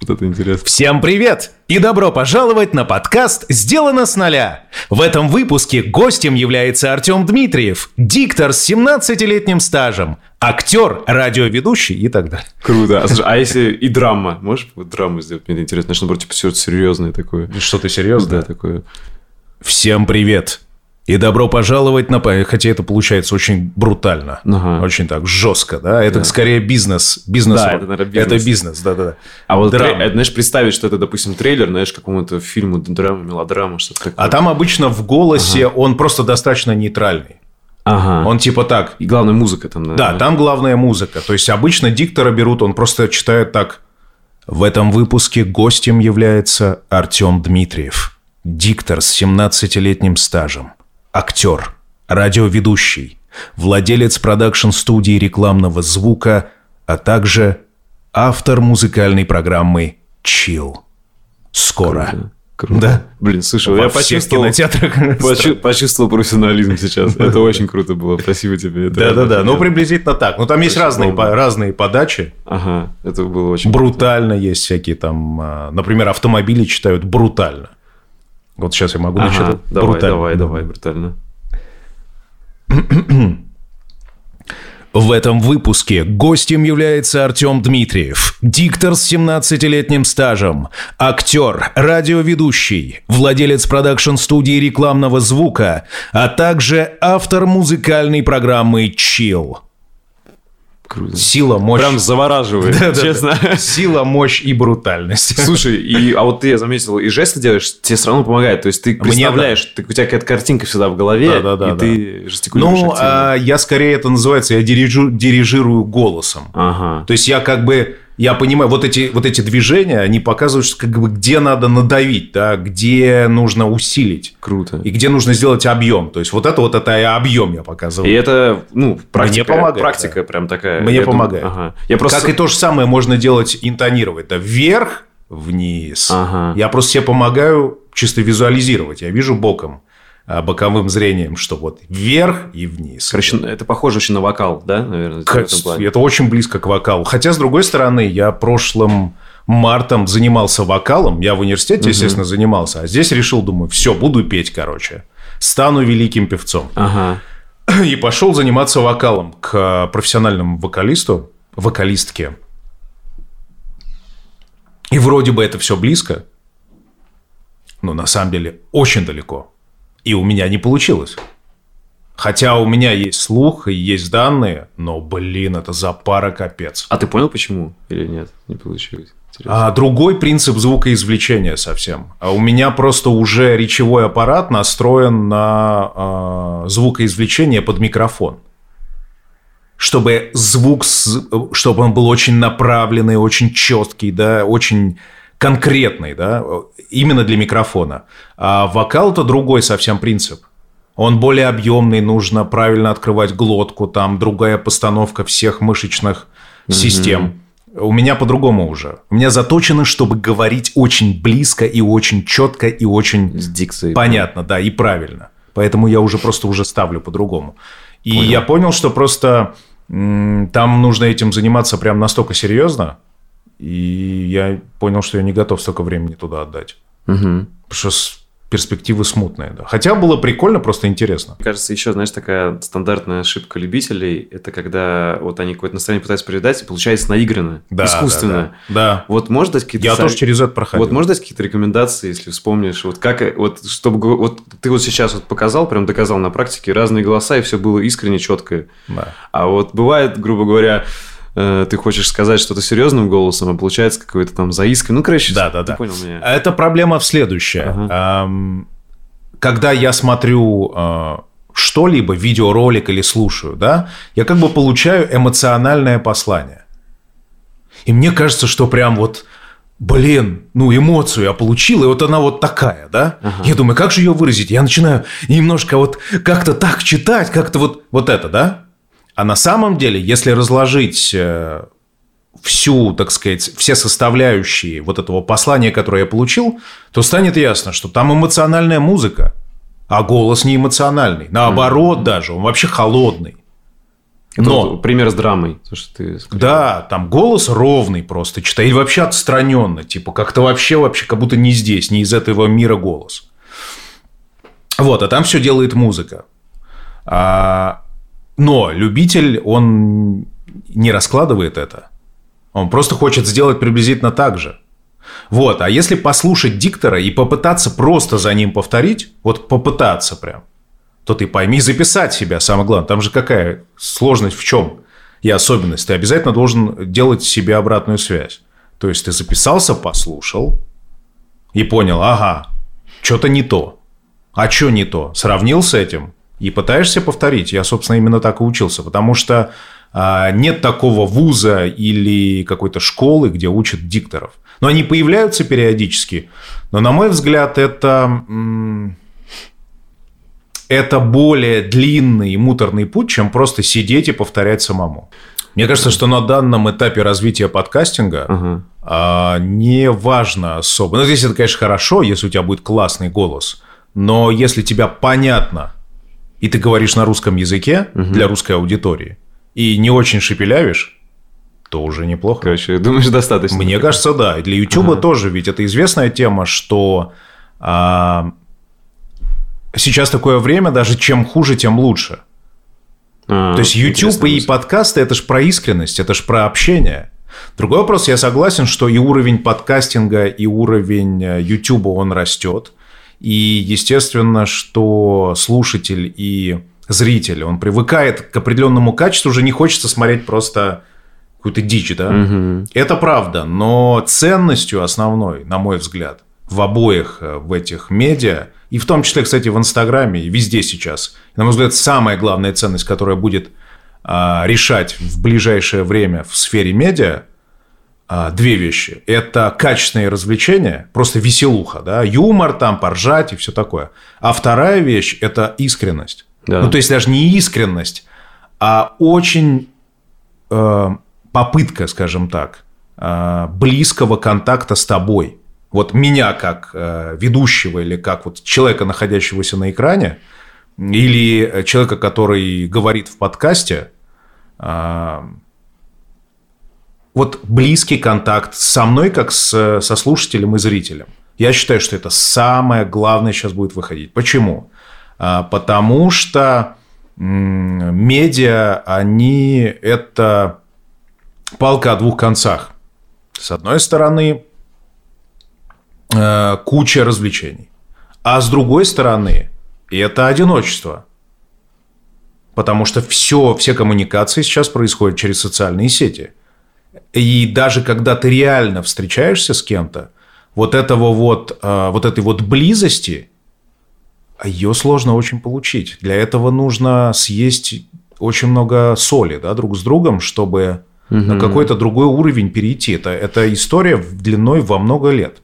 Вот это интересно. Всем привет и добро пожаловать на подкаст «Сделано с нуля». В этом выпуске гостем является Артем Дмитриев, диктор с 17-летним стажем, актер, радиоведущий и так далее. Круто. А, слушай, а если и драма? Можешь вот драму сделать? Мне интересно. Знаешь, наоборот, типа, все серьезное такое. Что-то Да, серьезно? такое. Всем привет и добро пожаловать на... Хотя это получается очень брутально. Ага. Очень так жестко, да? Это скорее бизнес. бизнес Да, это, наверное, бизнес. Это бизнес, да-да-да. А вот, Драма. трей- знаешь, представить, что это, допустим, трейлер, знаешь, какому-то фильму, драма, мелодрама, что-то такое. А там обычно в голосе он просто достаточно нейтральный. Ага. Он типа так. И главная музыка там, Да, наверное. там главная музыка. То есть обычно диктора берут, он просто читает так. В этом выпуске гостем является Артем Дмитриев, диктор с 17-летним стажем, актер, радиоведущий, владелец продакшн-студии рекламного звука, а также автор музыкальной программы «Chill». Скоро. Круто. Круто. Да. Блин, слушай, Во я почувствовал, кинотеатрах. почу- почувствовал профессионализм сейчас. Это очень круто было. Спасибо тебе. Да-да-да, ну приблизительно так. Ну там есть разные, по- разные подачи. Ага, это было очень Брутально есть всякие там, а, например, автомобили читают брутально. Вот сейчас я могу Ага, начитать. давай, Брутально. давай, давай, брутально. В этом выпуске гостем является Артем Дмитриев, диктор с 17-летним стажем, актер, радиоведущий, владелец продакшн-студии рекламного звука, а также автор музыкальной программы «Chill». Круто. Сила, мощь. Прям завораживает, Да-да-да. честно. Сила, мощь и брутальность. Слушай, и, а вот ты, я заметил, и жесты делаешь, тебе все равно помогает. То есть ты Мне представляешь, ты, у тебя какая-то картинка всегда в голове, Да-да-да, и да. ты жестикулируешь Ну, активно. а, я скорее это называется, я дирижу- дирижирую голосом. Ага. То есть я как бы, я понимаю, вот эти, вот эти движения, они показывают, что как бы где надо надавить, да, где нужно усилить. Круто. И где нужно сделать объем. То есть вот это вот это и объем я показываю. И это, ну, практика, помогает, практика прям такая. Мне Я думаю, помогает. ага. Я просто... Как и то же самое можно делать, интонировать. Да, вверх, вниз. Ага. Я просто себе помогаю чисто визуализировать. Я вижу боком, боковым зрением, что вот вверх и вниз. Короче, это похоже очень на вокал, да, наверное, плане? Это очень близко к вокалу. Хотя, с другой стороны, я прошлым мартом занимался вокалом. Я в университете, естественно, занимался. А здесь решил, думаю, все, буду петь, короче. Стану великим певцом. Ага. И пошел заниматься вокалом к профессиональному вокалисту, вокалистке. И вроде бы это все близко, но на самом деле очень далеко. И у меня не получилось. Хотя у меня есть слух и есть данные, но, блин, это запара капец. А ты понял, почему или нет? Не получилось. Интересно. А другой принцип звукоизвлечения совсем. А у меня просто уже речевой аппарат настроен на а, звукоизвлечение под микрофон. Чтобы звук, с- чтобы он был очень направленный, очень четкий, да, очень конкретный, да, именно для микрофона. А вокал это другой совсем принцип. Он более объемный, нужно правильно открывать глотку, там другая постановка всех мышечных систем. У меня по-другому уже. У меня заточено, чтобы говорить очень близко и очень четко и очень С дикцией. понятно, да, и правильно. Поэтому я уже просто уже ставлю по-другому. И я понял, что просто там нужно этим заниматься прям настолько серьезно. И я понял, что я не готов столько времени туда отдать. Мгм. Потому что перспективы смутные. Да. Хотя было прикольно, просто интересно. Мне кажется, еще, знаешь, такая стандартная ошибка любителей, это когда вот они какое-то настроение пытаются передать, и получается наигранно, Да, искусственно. Да, да. Да. Вот можешь дать какие-то Я совет- тоже через это проходил. Вот можешь дать какие-то рекомендации, если вспомнишь, вот как, вот чтобы, вот ты вот сейчас вот показал, прям доказал на практике разные голоса, и все было искренне, четко. Да. А вот бывает, грубо говоря, э, ты хочешь сказать что-то серьезным голосом, а получается какой-то там заиской. Ну, короче, Да, да, да. понял меня. Это проблема в следующее. Эм, Когда я смотрю э, что-либо, видеоролик или слушаю, да, я как бы получаю эмоциональное послание. И мне кажется, что прям вот, блин, ну эмоцию я получил, и вот она вот такая, да. Я думаю, как же ее выразить? Я начинаю немножко вот как-то так читать, как-то вот, вот это, да. А на самом деле, если разложить э, всю, так сказать, все составляющие вот этого послания, которое я получил, то станет ясно, что там эмоциональная музыка, а голос не эмоциональный. Наоборот даже, он вообще холодный. Это Но, вот пример с драмой. То, что ты сказал. да, там голос ровный просто, читай, и вообще отстраненно, типа как-то вообще, вообще, как будто не здесь, не из этого мира голос. Вот, а там все делает музыка. А, но любитель, он не раскладывает это. Он просто хочет сделать приблизительно так же. Вот, а если послушать диктора и попытаться просто за ним повторить, вот попытаться прям, то ты пойми записать себя, самое главное. Там же какая сложность в чем и особенность. Ты обязательно должен делать себе обратную связь. То есть ты записался, послушал и понял, ага, что-то не то. А что не то? Сравнил с этим и пытаешься повторить. Я, собственно, именно так и учился, потому что а, нет такого вуза или какой-то школы, где учат дикторов. Но они появляются периодически. Но, на мой взгляд, это, это более длинный и муторный путь, чем просто сидеть и повторять самому. Мне кажется, что на данном этапе развития подкастинга Ага. а, не важно особо. Ну, здесь это, конечно, хорошо, если у тебя будет классный голос. Но если тебя понятно, и ты говоришь на русском языке для русской аудитории, и не очень шепелявишь, то уже неплохо. Короче, думаешь, достаточно? Мне кажется, да. И для YouTube тоже, ведь это известная тема, что а, сейчас такое время, даже чем хуже, тем лучше. А, То есть YouTube и подкасты это ж про искренность, это ж про общение. Другой вопрос, я согласен, что и уровень подкастинга, и уровень э, YouTube, он растет. И естественно, что слушатель и зритель, он привыкает к определенному качеству, уже не хочется смотреть просто какую-то дичь, да? Мгм. Это правда, но ценностью основной, на мой взгляд, в обоих э, в этих медиа, и в том числе, кстати, в Инстаграме, и везде сейчас, на мой взгляд, самая главная ценность, которая будет а, решать в ближайшее время в сфере медиа, две вещи. Это качественные развлечения, просто веселуха, да, юмор там, поржать и все такое. А вторая вещь – это искренность. Да. Ну, то есть даже не искренность, а очень э, попытка, скажем так, э, близкого контакта с тобой. Вот меня как э, ведущего или как вот человека, находящегося на экране, или человека, который говорит в подкасте, э, вот близкий контакт со мной, как с, со слушателем и зрителем. Я считаю, что это самое главное сейчас будет выходить. Почему? А, Потому что медиа, они это палка о двух концах. С одной стороны, э, куча развлечений. А с другой стороны, это одиночество. Потому что все, все коммуникации сейчас происходят через социальные сети. И даже когда ты реально встречаешься с кем-то, вот этого вот, э, вот этой вот близости, ее сложно очень получить. Для этого нужно съесть очень много соли да, друг с другом, чтобы на какой-то другой уровень перейти. Это, это история длиной во много лет.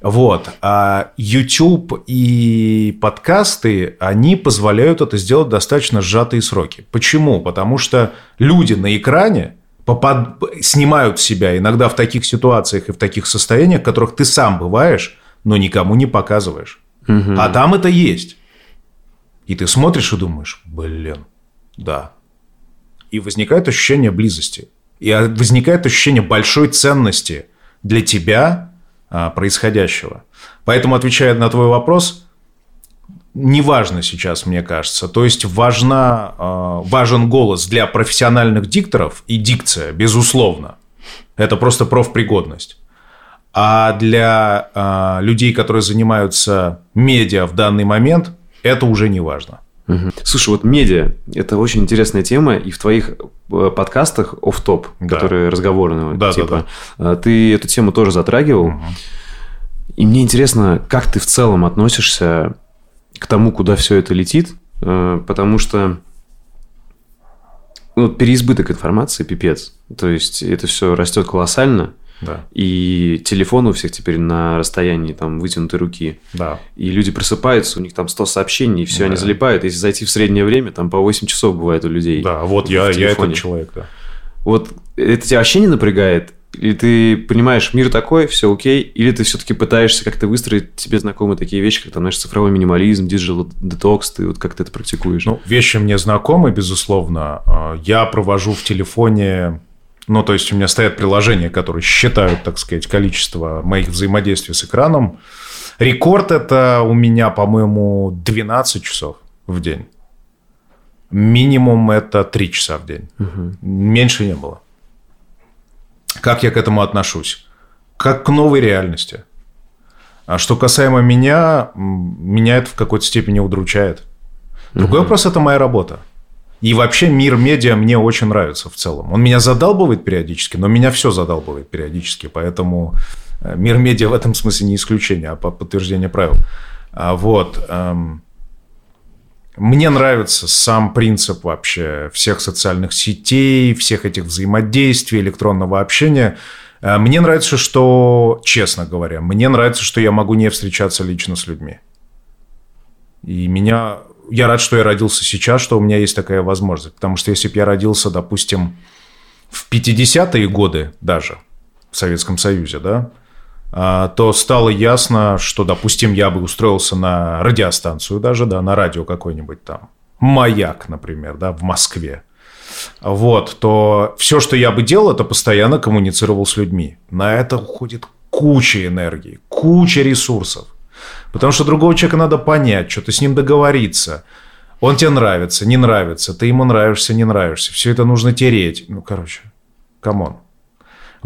Вот. А YouTube и подкасты, они позволяют это сделать в достаточно сжатые сроки. Почему? Потому что люди на экране попад... снимают себя иногда в таких ситуациях и в таких состояниях, в которых ты сам бываешь, но никому не показываешь. А там это есть. И ты смотришь и думаешь, блин, да. И возникает ощущение близости. И а, возникает ощущение большой ценности для тебя а, происходящего. Поэтому, отвечая на твой вопрос, неважно сейчас, мне кажется. То есть важна, а, важен голос для профессиональных дикторов и дикция, безусловно. Это просто профпригодность. А для а, людей, которые занимаются медиа в данный момент, это уже не важно. Мгм. Слушай, вот медиа – это очень интересная тема, и в твоих э, подкастах оф-топ, Да. которые разговорные, Да, да, типа, э, ты эту тему тоже затрагивал. И мне интересно, как ты в целом относишься к тому, куда все это летит, э, потому что ну, переизбыток информации пипец. То есть это все растет колоссально, Да, и телефон у всех теперь на расстоянии там вытянутой руки. да. И люди просыпаются, у них там 100 сообщений, и все, они Да. залипают. Если зайти в среднее время, там по 8 часов бывает у людей. Да, вот я, я телефоне. этот человек, да. Вот это тебя вообще не напрягает? Или ты понимаешь, мир такой, все окей? Или ты все-таки пытаешься как-то выстроить тебе знакомые такие вещи, как там, знаешь, цифровой минимализм, digital detox, ты вот как ты это практикуешь? Ну, вещи мне знакомы, безусловно. А, Я провожу в телефоне... Ну, то есть у меня стоят приложения, которые считают, так сказать, количество моих взаимодействий с экраном. Рекорд это у меня, по-моему, 12 часов в день. Минимум это 3 часа в день. Меньше не было. Как я к этому отношусь? Как к новой реальности. А что касаемо меня, меня это в какой-то степени удручает. Другой вопрос – это моя работа. И вообще мир медиа мне очень нравится в целом. Он меня задалбывает периодически, но меня все задалбывает периодически. Поэтому э, мир медиа в этом смысле не исключение, а по- подтверждение правил. А Вот. Мне нравится сам принцип вообще всех социальных сетей, всех этих взаимодействий, электронного общения. Э, Мне нравится, что, честно говоря, мне нравится, что я могу не встречаться лично с людьми. И меня... Я рад, что я родился сейчас, что у меня есть такая возможность. Потому что если бы я родился, допустим, в 50-е годы даже, в Советском Союзе, да, то стало ясно, что, допустим, я бы устроился на радиостанцию даже, да, на радио какой-нибудь там, «Маяк», например, да, в Москве. Вот, то все, что я бы делал, это постоянно коммуницировал с людьми. На это уходит куча энергии, куча ресурсов. Потому что другого человека надо понять, что-то с ним договориться. Он тебе нравится, не нравится, ты ему нравишься, не нравишься. Все это нужно тереть. Ну, короче, come on.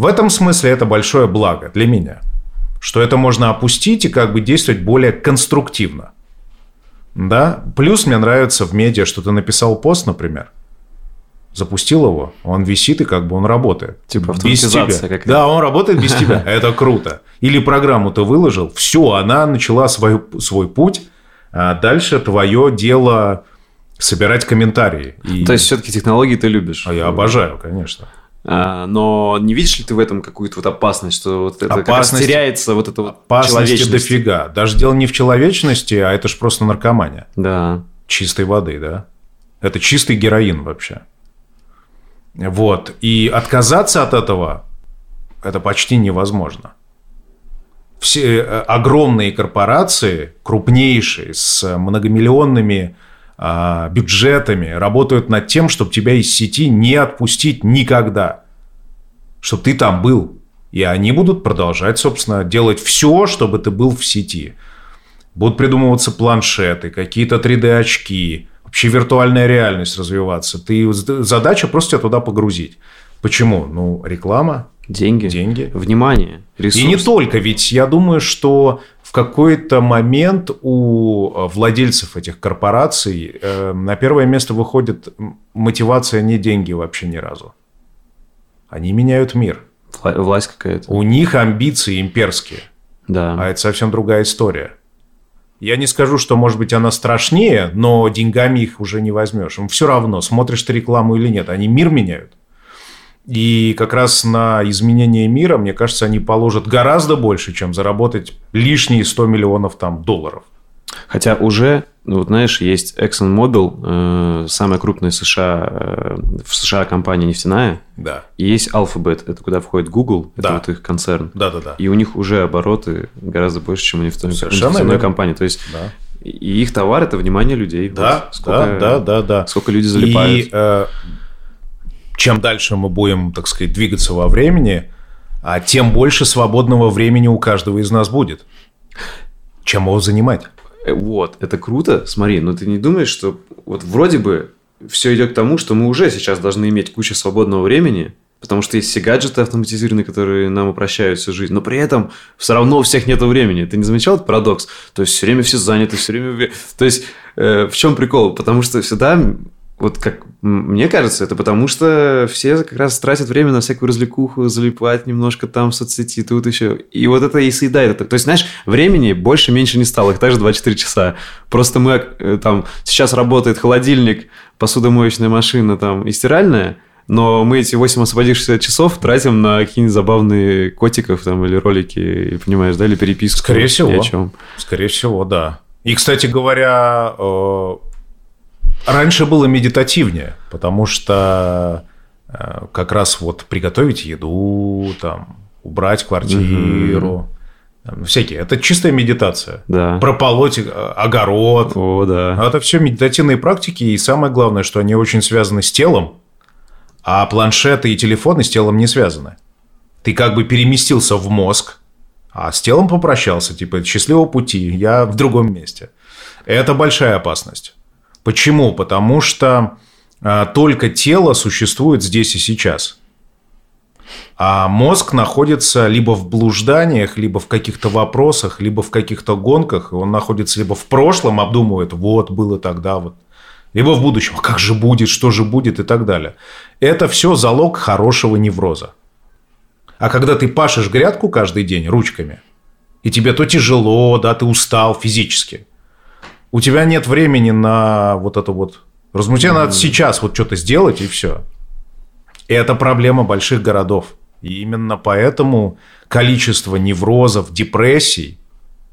В этом смысле это большое благо для меня. Что это можно опустить и как бы действовать более конструктивно. Да? Плюс мне нравится в медиа, что ты написал пост, например, запустил его, он висит и как бы он работает. Типа без тебя. автоматизация какая-то. Да, он работает без тебя. Это круто. Или программу ты выложил, все, она начала свой, свой путь, а дальше твое дело собирать комментарии. И- То есть, все-таки технологии ты любишь. А я обожаю, конечно. А, но не видишь ли ты в этом какую-то вот опасность, что вот это как Опасность- теряется вот это вот Опасности дофига. Даже дело не в человечности, а это ж просто наркомания. Да. чистой воды, да? Это чистый героин вообще. Вот. И отказаться от этого это почти невозможно. Все э, огромные корпорации, крупнейшие, с многомиллионными бюджетами, работают над тем, чтобы тебя из сети не отпустить никогда. Чтобы ты там был. И они будут продолжать, собственно, делать все, чтобы ты был в сети. Будут придумываться планшеты, какие-то 3D-очки, вообще виртуальная реальность развиваться. Ты, задача просто тебя туда погрузить. Почему? Ну, реклама, Деньги. деньги. Внимание. Ресурс. И не только, ведь я думаю, что в какой-то момент у э, владельцев этих корпораций э, на первое место выходит мотивация не деньги вообще ни разу. Они меняют мир. Вла- Власть какая-то. У них амбиции имперские. Да. А это совсем другая история. Я не скажу, что, может быть, она страшнее, но деньгами их уже не возьмешь. Им все равно, смотришь ты рекламу или нет. Они мир меняют. И как раз на изменение мира, мне кажется, они положат гораздо больше, чем заработать лишние 100 миллионов там, долларов. Хотя уже, ну, вот знаешь, есть ExxonMobil, э, самая крупная США, э, в США компания нефтяная, Да. и есть Alphabet, это куда входит Google, это Да. вот их концерн. Да-да-да. И у них уже обороты гораздо больше, чем у нефтяной, Совершенно нефтяной верно. компании. То есть Да. и их товар это внимание людей. Да, Вот сколько, да, да, да, да. Сколько люди залипают. И э, чем дальше мы будем, так сказать, двигаться во времени, а тем больше свободного времени у каждого из нас будет. Чем его занимать? Э, Вот, это круто. Смотри, но ты не думаешь, что вот вроде бы все идет к тому, что мы уже сейчас должны иметь кучу свободного времени, потому что есть все гаджеты автоматизированные, которые нам упрощают всю жизнь, но при этом все равно у всех нет времени. Ты не замечал этот парадокс? То есть все время все заняты, все время... То есть э, в чем прикол? Потому что всегда, вот как мне кажется, это потому что все как раз тратят время на всякую развлекуху, залипать немножко там в соцсети, тут еще. И вот это и съедает это. То есть, знаешь, времени больше-меньше не стало, их также 24 часа. Просто мы э, там, сейчас работает холодильник, посудомоечная машина там и стиральная, но мы эти 8 освободившихся часов тратим на какие-нибудь забавные котиков там или ролики, понимаешь, да, или переписку. Скорее всего. о чем. Скорее всего, да. И, кстати говоря, э, раньше было медитативнее, потому что э, как раз вот приготовить еду, там, убрать квартиру, там, всякие. Это чистая медитация. Да. Прополоть э, огород. О, да. А Это все медитативные практики, и самое главное, что они очень связаны с телом, а планшеты и телефоны с телом не связаны. Ты как бы переместился в мозг, а с телом попрощался, типа счастливого пути, я в другом месте. Это большая опасность. Почему? Потому что а, только тело существует здесь и сейчас. А мозг находится либо в блужданиях, либо в каких-то вопросах, либо в каких-то гонках. Он находится либо в прошлом, обдумывает, вот было тогда, вот. Либо в будущем, а как же будет, что же будет и так далее. Это все залог хорошего невроза. А когда ты пашешь грядку каждый день ручками, и тебе то тяжело, да, ты устал физически, у тебя нет времени на вот это вот... Разум- Тебе надо сейчас вот что-то сделать, и все. И это проблема больших городов. И именно поэтому количество неврозов, депрессий,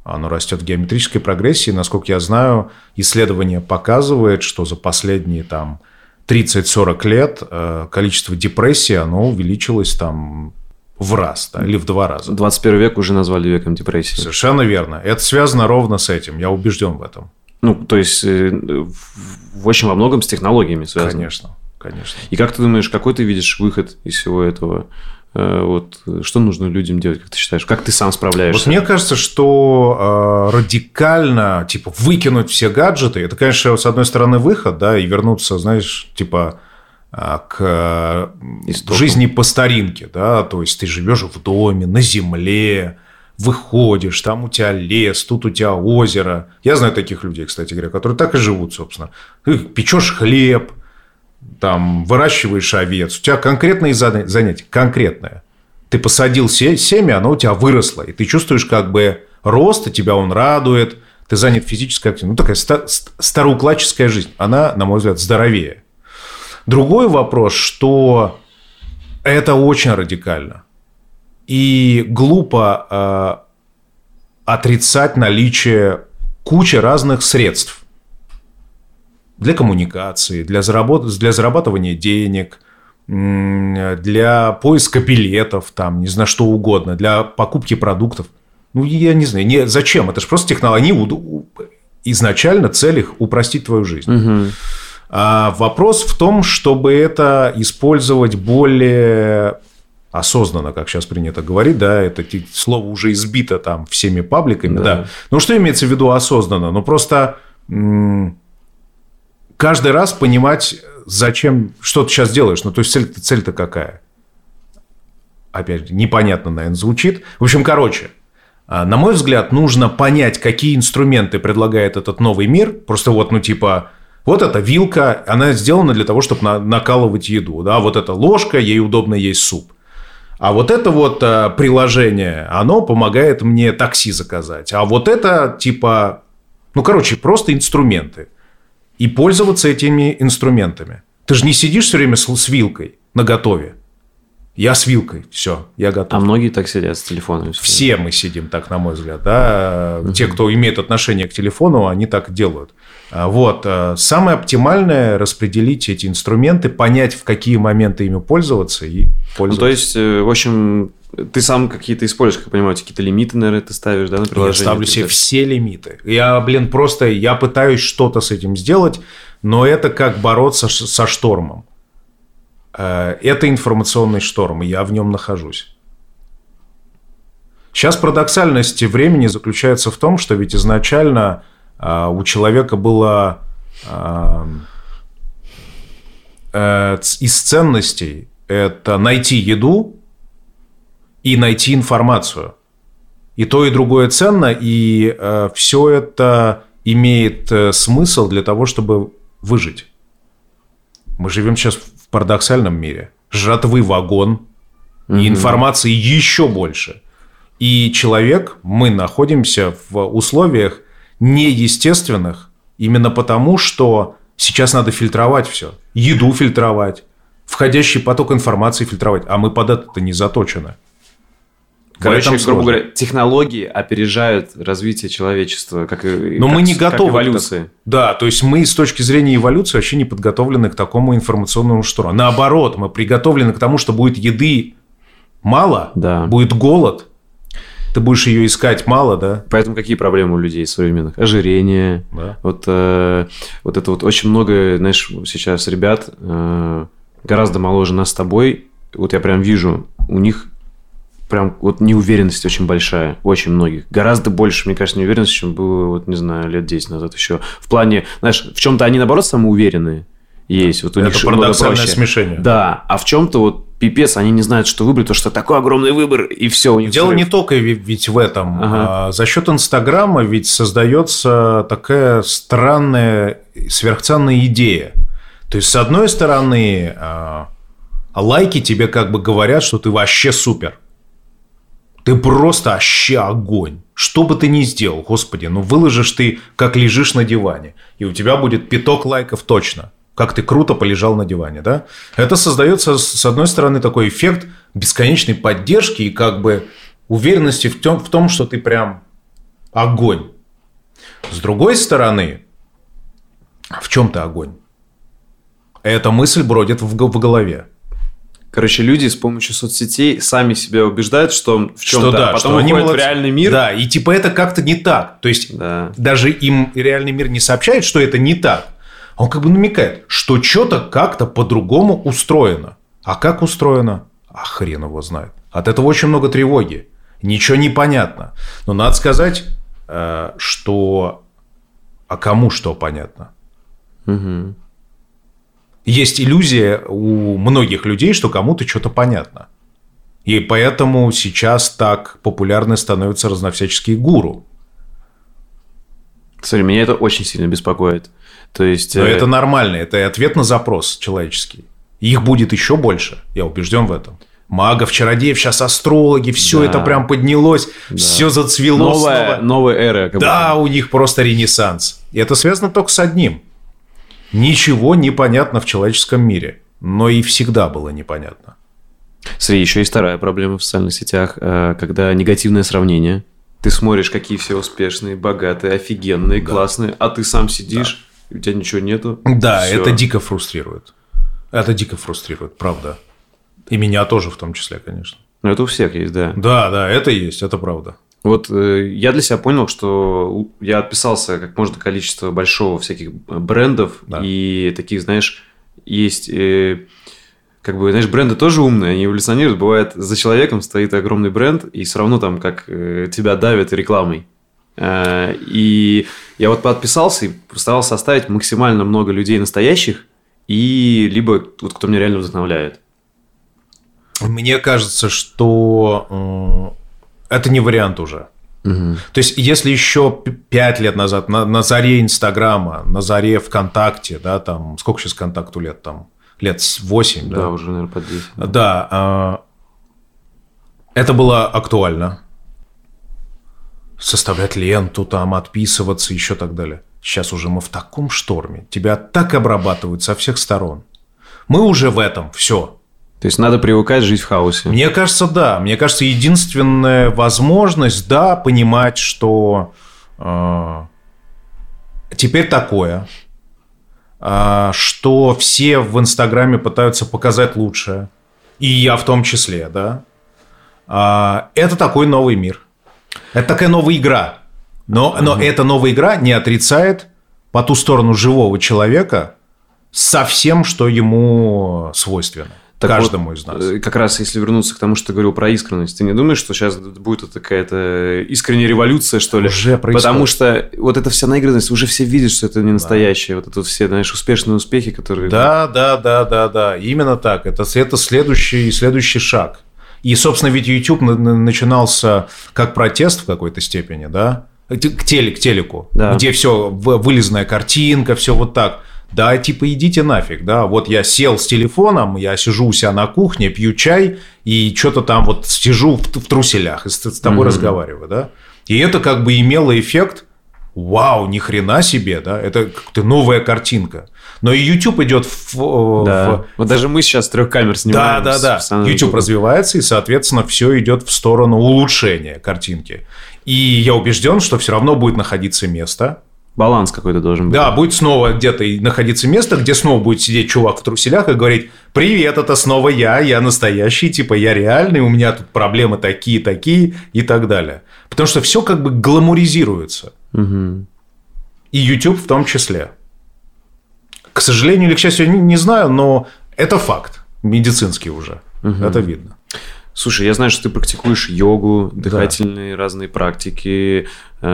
оно растет в геометрической прогрессии. Насколько я знаю, исследование показывает, что за последние там 30-40 лет э, количество депрессий, оно увеличилось там в раз да, или в два раза. 21 век уже назвали веком депрессии. Совершенно верно. Это связано ровно с этим. Я убежден в этом. Ну, то есть, э, в очень во многом с технологиями связано. Конечно, конечно. И как ты думаешь, какой ты видишь выход из всего этого? Э, Вот что нужно людям делать, как ты считаешь? Как ты сам справляешься? Вот мне кажется, что э, радикально, типа, выкинуть все гаджеты, это, конечно, с одной стороны выход, да, и вернуться, знаешь, типа, э, к Истокам. жизни по старинке, да, то есть ты живешь в доме, на земле, выходишь, там у тебя лес, тут у тебя озеро. Я знаю таких людей, кстати говоря, которые так и живут, собственно. Ты печешь хлеб, там, выращиваешь овец. У тебя конкретные занятия, конкретное. Ты посадил семя, оно у тебя выросло, и ты чувствуешь как бы рост, и тебя он радует, ты занят физической активностью. Ну, такая староукладческая жизнь. Она, на мой взгляд, здоровее. Другой вопрос, что это очень радикально. И глупо э, отрицать наличие кучи разных средств для коммуникации, для, заработ... для зарабатывания денег, для поиска билетов, там, не знаю, что угодно, для покупки продуктов. Ну, я не знаю, не, зачем? Это же просто технологии. Изначально цель их упростить твою жизнь. Угу. А вопрос в том, чтобы это использовать более осознанно, как сейчас принято говорить, да, это слово уже избито там всеми пабликами, да. да. Ну, что имеется в виду осознанно? Ну, просто каждый раз понимать, зачем, что ты сейчас делаешь. Ну, то есть цель-то цель какая? Опять же, непонятно, наверное, звучит. В общем, короче, а, на мой взгляд, нужно понять, какие инструменты предлагает этот новый мир. Просто вот, ну, типа, вот эта вилка, она сделана для того, чтобы на, накалывать еду. Да? Вот эта ложка, ей удобно есть суп. А вот это вот а, приложение, оно помогает мне такси заказать. А вот это типа, ну, короче, просто инструменты и пользоваться этими инструментами. Ты же не сидишь все время с, с вилкой на готове. Я с вилкой, все, я готов. А многие так сидят с телефоном. Все мы сидим так, на мой взгляд. Да? Угу. Те, кто имеет отношение к телефону, они так делают. А, вот. А, самое оптимальное – распределить эти инструменты, понять, в какие моменты ими пользоваться и пользоваться. Ну, то есть, э, в общем, ты сам какие-то используешь, как я понимаю, какие-то лимиты, наверное, ты ставишь, да, на приложение? Я ставлю себе все лимиты. Я, блин, просто, я пытаюсь что-то с этим сделать, но это как бороться со штормом. Э, это информационный шторм, и я в нем нахожусь. Сейчас парадоксальность времени заключается в том, что ведь изначально э, у человека было э, из ценностей это найти еду, и найти информацию. И то, и другое ценно, и э, все это имеет смысл для того, чтобы выжить. Мы живем сейчас парадоксальном мире. Жратвы вагон, и информации еще больше. И человек, мы находимся в условиях неестественных, именно потому, что сейчас надо фильтровать все. Еду фильтровать, входящий поток информации фильтровать, а мы под это не заточены. Короче, грубо сложно. говоря, технологии опережают развитие человечества, как и Но как, мы не готовы эволюции. Да, то есть мы с точки зрения эволюции вообще не подготовлены к такому информационному штурму. Наоборот, мы приготовлены к тому, что будет еды мало, да. будет голод, ты будешь ее искать мало, да? Поэтому какие проблемы у людей современных? Ожирение. Да. Вот, э, вот это вот очень много, знаешь, сейчас ребят э, гораздо моложе нас с тобой. Вот я прям вижу, у них прям вот неуверенность очень большая, очень многих. Гораздо больше, мне кажется, неуверенности, чем было, вот, не знаю, лет 10 назад еще. В плане, знаешь, в чем-то они, наоборот, самоуверенные есть. Вот у Это них парадоксальное смешение. Да, а в чем-то вот пипец, они не знают, что выбрать, потому что такой огромный выбор, и все у них. Дело взрыв. не только ведь в этом. Ага. А, за счет Инстаграма ведь создается такая странная, сверхценная идея. То есть, с одной стороны, а, лайки тебе как бы говорят, что ты вообще супер. Ты просто вообще огонь. Что бы ты ни сделал, господи, ну выложишь ты, как лежишь на диване, и у тебя будет пяток лайков точно. Как ты круто полежал на диване, да? Это создается, с одной стороны, такой эффект бесконечной поддержки и как бы уверенности в том, в том что ты прям огонь. С другой стороны, в чем ты огонь? Эта мысль бродит в, в голове. Короче, люди с помощью соцсетей сами себя убеждают, что в чем-то, да, потом что они в реальный мир. Да, и типа это как-то не так. То есть да. даже им реальный мир не сообщает, что это не так. Он как бы намекает, что что-то как-то по-другому устроено. А как устроено? А хрен его знает. От этого очень много тревоги. Ничего не понятно. Но надо сказать, э, что... А кому что понятно? Угу есть иллюзия у многих людей, что кому-то что-то понятно. И поэтому сейчас так популярны становятся разновсяческие гуру. Смотри, меня это очень сильно беспокоит. То есть... Но э, это нормально, это ответ на запрос человеческий. Их будет еще больше, я убежден в этом. Магов, чародеев, сейчас астрологи, все Да. это прям поднялось, все зацвело новая, снова. новая эра. Да, будто. у них просто ренессанс. И это связано только с одним. Ничего не понятно в человеческом мире, но и всегда было непонятно. Смотри, еще есть вторая проблема в социальных сетях, э, когда негативное сравнение. Ты смотришь, какие все успешные, богатые, офигенные, классные, а ты сам сидишь, и у тебя ничего нету. Да, Всё. это дико фрустрирует. Это дико фрустрирует, правда. И меня тоже в том числе, конечно. Ну, это у всех есть, да. Да, да, это есть, это правда. Вот э, я для себя понял, что я отписался как можно количество большого всяких брендов Да. и таких, знаешь, есть э, как бы, знаешь, бренды тоже умные, они эволюционируют. Бывает, за человеком стоит огромный бренд, и все равно там как э, тебя давят рекламой. И я вот подписался и постарался оставить максимально много людей настоящих, и либо вот кто меня реально вдохновляет. Мне кажется, что это не вариант уже. То есть, если еще пять лет назад, на, на заре Инстаграма, на заре ВКонтакте, да, там, сколько сейчас ВКонтакту лет, там, лет 8, Да, да? уже, наверное, под 10. Да, э, это было актуально. Составлять ленту, там, отписываться, еще так далее. Сейчас уже мы в таком шторме. Тебя так обрабатывают со всех сторон. Мы уже в этом, все. То есть надо привыкать жить в хаосе. Мне кажется, да. Мне кажется, единственная возможность, да, понимать, что э, теперь такое, э, что все в Инстаграме пытаются показать лучшее, и я в том числе, да. А, это такой новый мир. Это такая новая игра. Но, но эта новая игра не отрицает по ту сторону живого человека со всем, что ему свойственно. Так каждому вот, из нас. э, Как раз если вернуться к тому, что ты говорил про искренность, ты не думаешь, что сейчас будет какая-то искренняя революция, что ли? Уже происходит. Потому что вот эта вся наигранность, уже все видят, что это не настоящее. Вот это вот все, знаешь, успешные успехи, которые... Да, да, да, да, да. Именно так. Это, это следующий, следующий шаг. И, собственно, ведь YouTube на- на- начинался как протест в какой-то степени, да? К теле- к телеку, Да. где все вылезная картинка, все вот так. Да, типа идите нафиг, да. Вот я сел с телефоном, я сижу у себя на кухне, пью чай и что-то там вот сижу в, в труселях и с, с тобой разговариваю, да. И это как бы имело эффект, вау, ни хрена себе, да, это как-то новая картинка. Но и YouTube идет в, в- Да. Вот даже мы сейчас трех камер да, снимаем. да, да. профессиональным YouTube развивается, и, соответственно, все идет в сторону улучшения картинки. И я убежден, что все равно будет находиться место. Баланс какой-то должен быть. Да, будет снова где-то находиться место, где снова будет сидеть чувак в труселях и говорить, привет, это снова я, я настоящий, типа я реальный, у меня тут проблемы такие-такие и так далее. Потому что все как бы гламуризируется. Мгм. И YouTube в том числе. К сожалению или к счастью, не, не знаю, но это факт. Медицинский уже. Это видно. Слушай, я знаю, что ты практикуешь йогу, дыхательные разные практики,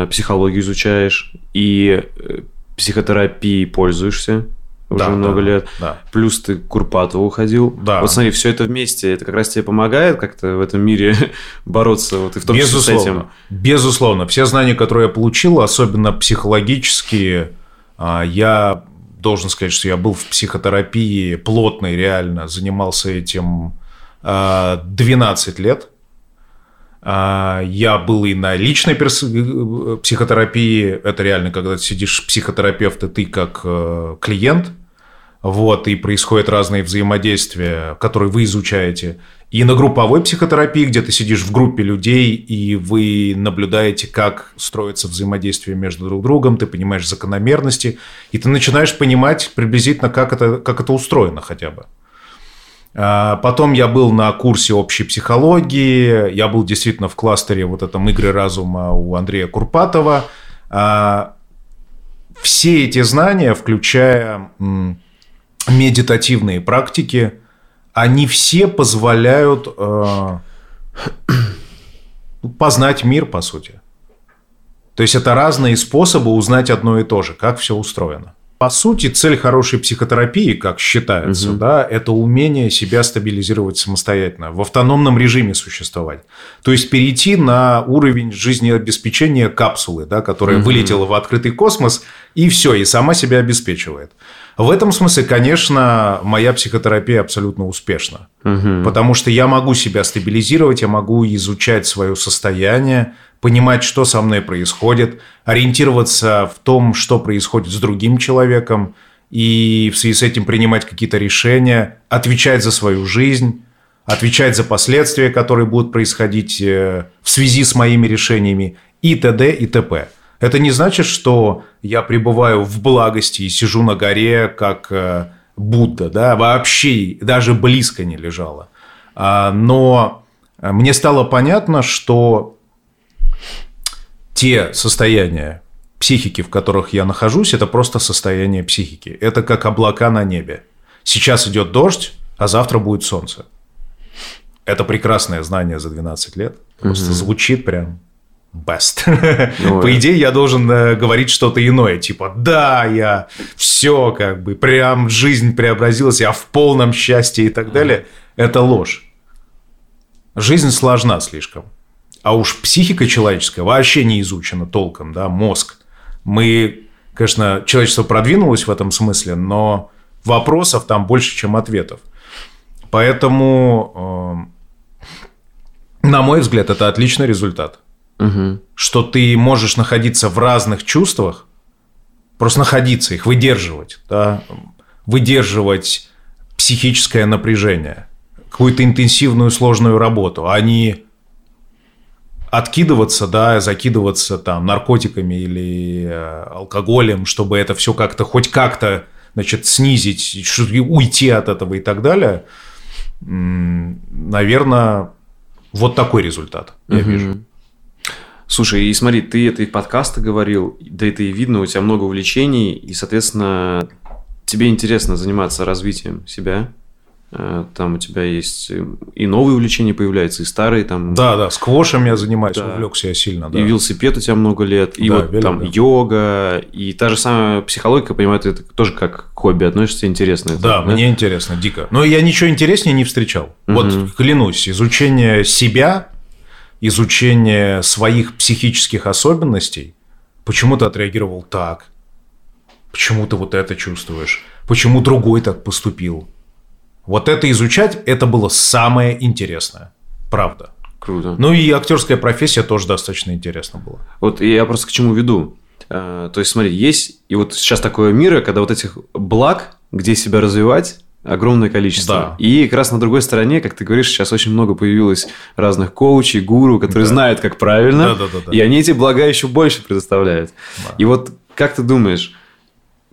психологию изучаешь и э, психотерапией пользуешься уже Да, много да, лет. да. Плюс ты к Курпатову ходил. Да. Вот смотри, все это вместе, это как раз тебе помогает как-то в этом мире бороться, вот и в том числе с Безусловно. этим. Безусловно. Все знания, которые я получил, особенно психологические, а, я должен сказать, что я был в психотерапии плотной, реально, занимался этим а, 12 лет. А, Я был и на личной перс- э, психотерапии. Это реально, когда ты сидишь психотерапевт, и ты как э, клиент. Вот, и происходят разные взаимодействия, которые вы изучаете. И на групповой психотерапии, где ты сидишь в группе людей, и вы наблюдаете, как строится взаимодействие между друг другом, ты понимаешь закономерности, и ты начинаешь понимать приблизительно, как это, как это устроено хотя бы. А, Потом я был на курсе общей психологии, я был действительно в кластере вот этом «Игры разума» у Андрея Курпатова. А, Все эти знания, включая медитативные практики, они все позволяют э, познать мир, по сути. То есть это разные способы узнать одно и то же, как все устроено. По сути, цель хорошей психотерапии, как считается, угу. да, это умение себя стабилизировать самостоятельно, в автономном режиме существовать. То есть перейти на уровень жизнеобеспечения капсулы, да, которая угу. вылетела в открытый космос, и все, и сама себя обеспечивает. В этом смысле, конечно, моя психотерапия абсолютно успешна. Угу. Потому что я могу себя стабилизировать, я могу изучать свое состояние, понимать, что со мной происходит, ориентироваться в том, что происходит с другим человеком, и в связи с этим принимать какие-то решения, отвечать за свою жизнь, отвечать за последствия, которые будут происходить э, в связи с моими решениями и т.д. и т.п. Это не значит, что я пребываю в благости и сижу на горе, как э, Будда, да, вообще даже близко не лежала. А, но мне стало понятно, что те состояния психики, в которых я нахожусь, это просто состояние психики. Это как облака на небе. Сейчас идет дождь, а завтра будет солнце. Это прекрасное знание за 12 лет. Просто угу. звучит прям best. Ну, По идее, я должен э, говорить что-то иное, типа, да, я все, как бы, прям жизнь преобразилась, я в полном счастье и так далее. Это ложь. Жизнь сложна слишком. А уж психика человеческая вообще не изучена толком, да, мозг. Мы, конечно, человечество продвинулось в этом смысле, но вопросов там больше, чем ответов. Поэтому, э, на мой взгляд, это отличный результат угу. что ты можешь находиться в разных чувствах, просто находиться их, выдерживать, да, выдерживать психическое напряжение, какую-то интенсивную сложную работу, а не откидываться, да, закидываться там наркотиками или э, алкоголем, чтобы это все как-то хоть как-то, значит, снизить, уйти от этого и так далее. Наверное, вот такой результат я угу. вижу. Слушай, и смотри, ты это и подкасты говорил, да это и видно, у тебя много увлечений, и, соответственно, тебе интересно заниматься развитием себя. Э, там у тебя есть и новые увлечения появляются, и старые там. Да, да, сквошем я занимаюсь, да. увлекся я сильно. Да. И велосипед у тебя много лет, и да, вот там да. йога, и та же самая психология, понимаю, это тоже как к хобби относишься, интересно. Это, да, да, мне интересно, дико. Но я ничего интереснее не встречал. Угу. Вот клянусь, изучение себя изучение своих психических особенностей, почему ты отреагировал так, почему ты вот это чувствуешь, почему другой так поступил. Вот это изучать, это было самое интересное. Правда. Круто. Ну и актерская профессия тоже достаточно интересна была. Вот я просто к чему веду. А, то есть, смотри, есть и вот сейчас такое мира, когда вот этих благ, где себя развивать, огромное количество. Да. И как раз на другой стороне, как ты говоришь, сейчас очень много появилось разных коучей, гуру, которые да. знают, как правильно, да, да, да, да. и они эти блага еще больше предоставляют. Да. И вот как ты думаешь,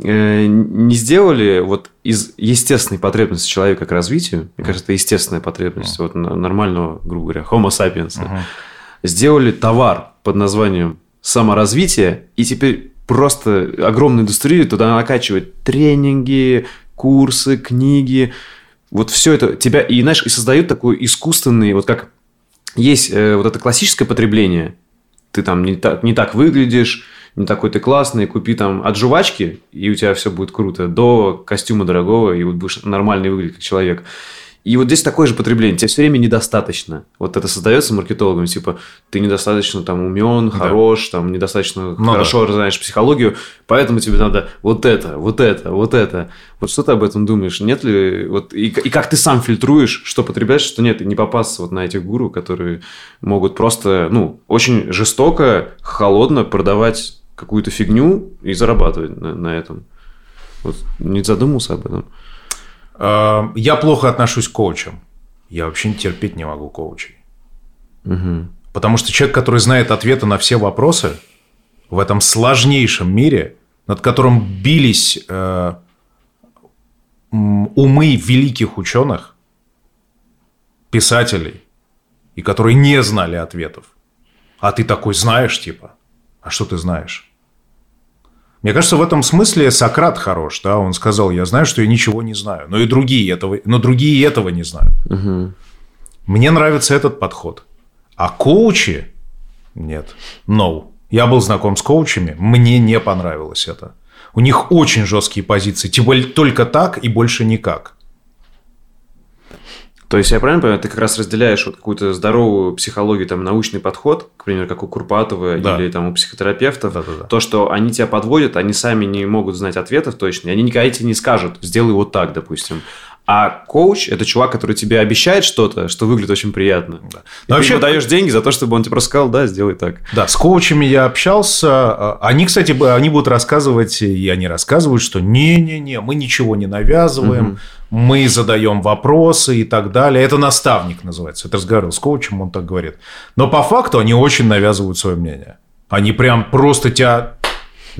э, не сделали вот из естественной потребности человека к развитию, мне кажется, это естественная потребность вот нормального, грубо говоря, homo sapiens, uh-huh. сделали товар под названием саморазвитие, и теперь просто огромную индустрию туда накачивать тренинги, курсы, книги, вот все это тебя, и знаешь, и создают такой искусственный, вот как есть э, вот это классическое потребление, ты там не так, не так выглядишь, не такой ты классный, купи там от жвачки, и у тебя все будет круто, до костюма дорогого, и вот будешь нормальный выглядеть как человек. И вот здесь такое же потребление. Тебе все время недостаточно. Вот это создается маркетологом, типа, ты недостаточно там умен, да. хорош, там недостаточно ну, хорошо да. знаешь психологию, поэтому тебе надо вот это, вот это, вот это. Вот что ты об этом думаешь? Нет ли... Вот, и, и как ты сам фильтруешь, что потребляешь, что нет, и не попасться вот на этих гуру, которые могут просто, ну, очень жестоко, холодно продавать какую-то фигню и зарабатывать на, на этом. Вот не задумался об этом. Эм, я плохо отношусь к коучам. Я вообще терпеть не могу коучей. Угу. Потому что человек, который знает ответы на все вопросы в этом сложнейшем мире, над которым бились э, умы великих ученых, писателей, и которые не знали ответов. А ты такой знаешь, типа, а что ты знаешь? Мне кажется, в этом смысле Сократ хорош, да, он сказал, я знаю, что я ничего не знаю, но и другие этого, но другие этого не знают. Угу. Мне нравится этот подход. А коучи нет, no. Я был знаком с коучами, мне не понравилось это. У них очень жесткие позиции, тем более только так и больше никак. То есть, я правильно понимаю, ты как раз разделяешь вот какую-то здоровую психологию, там, научный подход, к примеру, как у Курпатова да. или там у психотерапевтов, да, да, да. то, что они тебя подводят, они сами не могут знать ответов точно, и они никогда тебе не скажут, сделай вот так, допустим. А коуч – это чувак, который тебе обещает что-то, что выглядит очень приятно. Да. И Но ты вообще... ему даешь деньги за то, чтобы он тебе просто сказал, да, сделай так. Да, с коучами я общался. А, они, кстати, они будут рассказывать, и они рассказывают, что не-не-не, мы ничего не навязываем, угу. мы задаем вопросы и так далее. Это наставник называется. Это разговаривал с коучем, он так говорит. Но по факту они очень навязывают свое мнение. Они прям просто тебя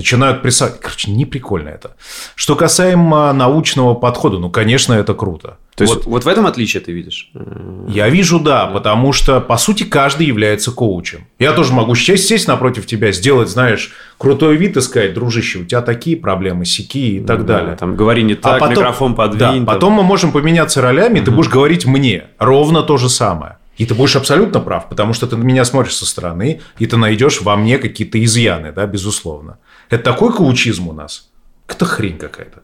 начинают писать. Короче, не прикольно это. Что касаемо научного подхода, ну, конечно, это круто. То есть, вот, вот в этом отличие ты видишь? Я вижу, да, потому что, по сути, каждый является коучем. Я тоже могу сесть, сесть напротив тебя, сделать, знаешь, крутой вид и сказать, дружище, у тебя такие проблемы, сики и так да, далее. Там, говори не а так, а потом, микрофон подвинь. Да, там. потом мы можем поменяться ролями, угу. ты будешь говорить мне ровно то же самое. И ты будешь абсолютно прав, потому что ты на меня смотришь со стороны, и ты найдешь во мне какие-то изъяны, да, безусловно. Это такой каучизм у нас. Это хрень какая-то.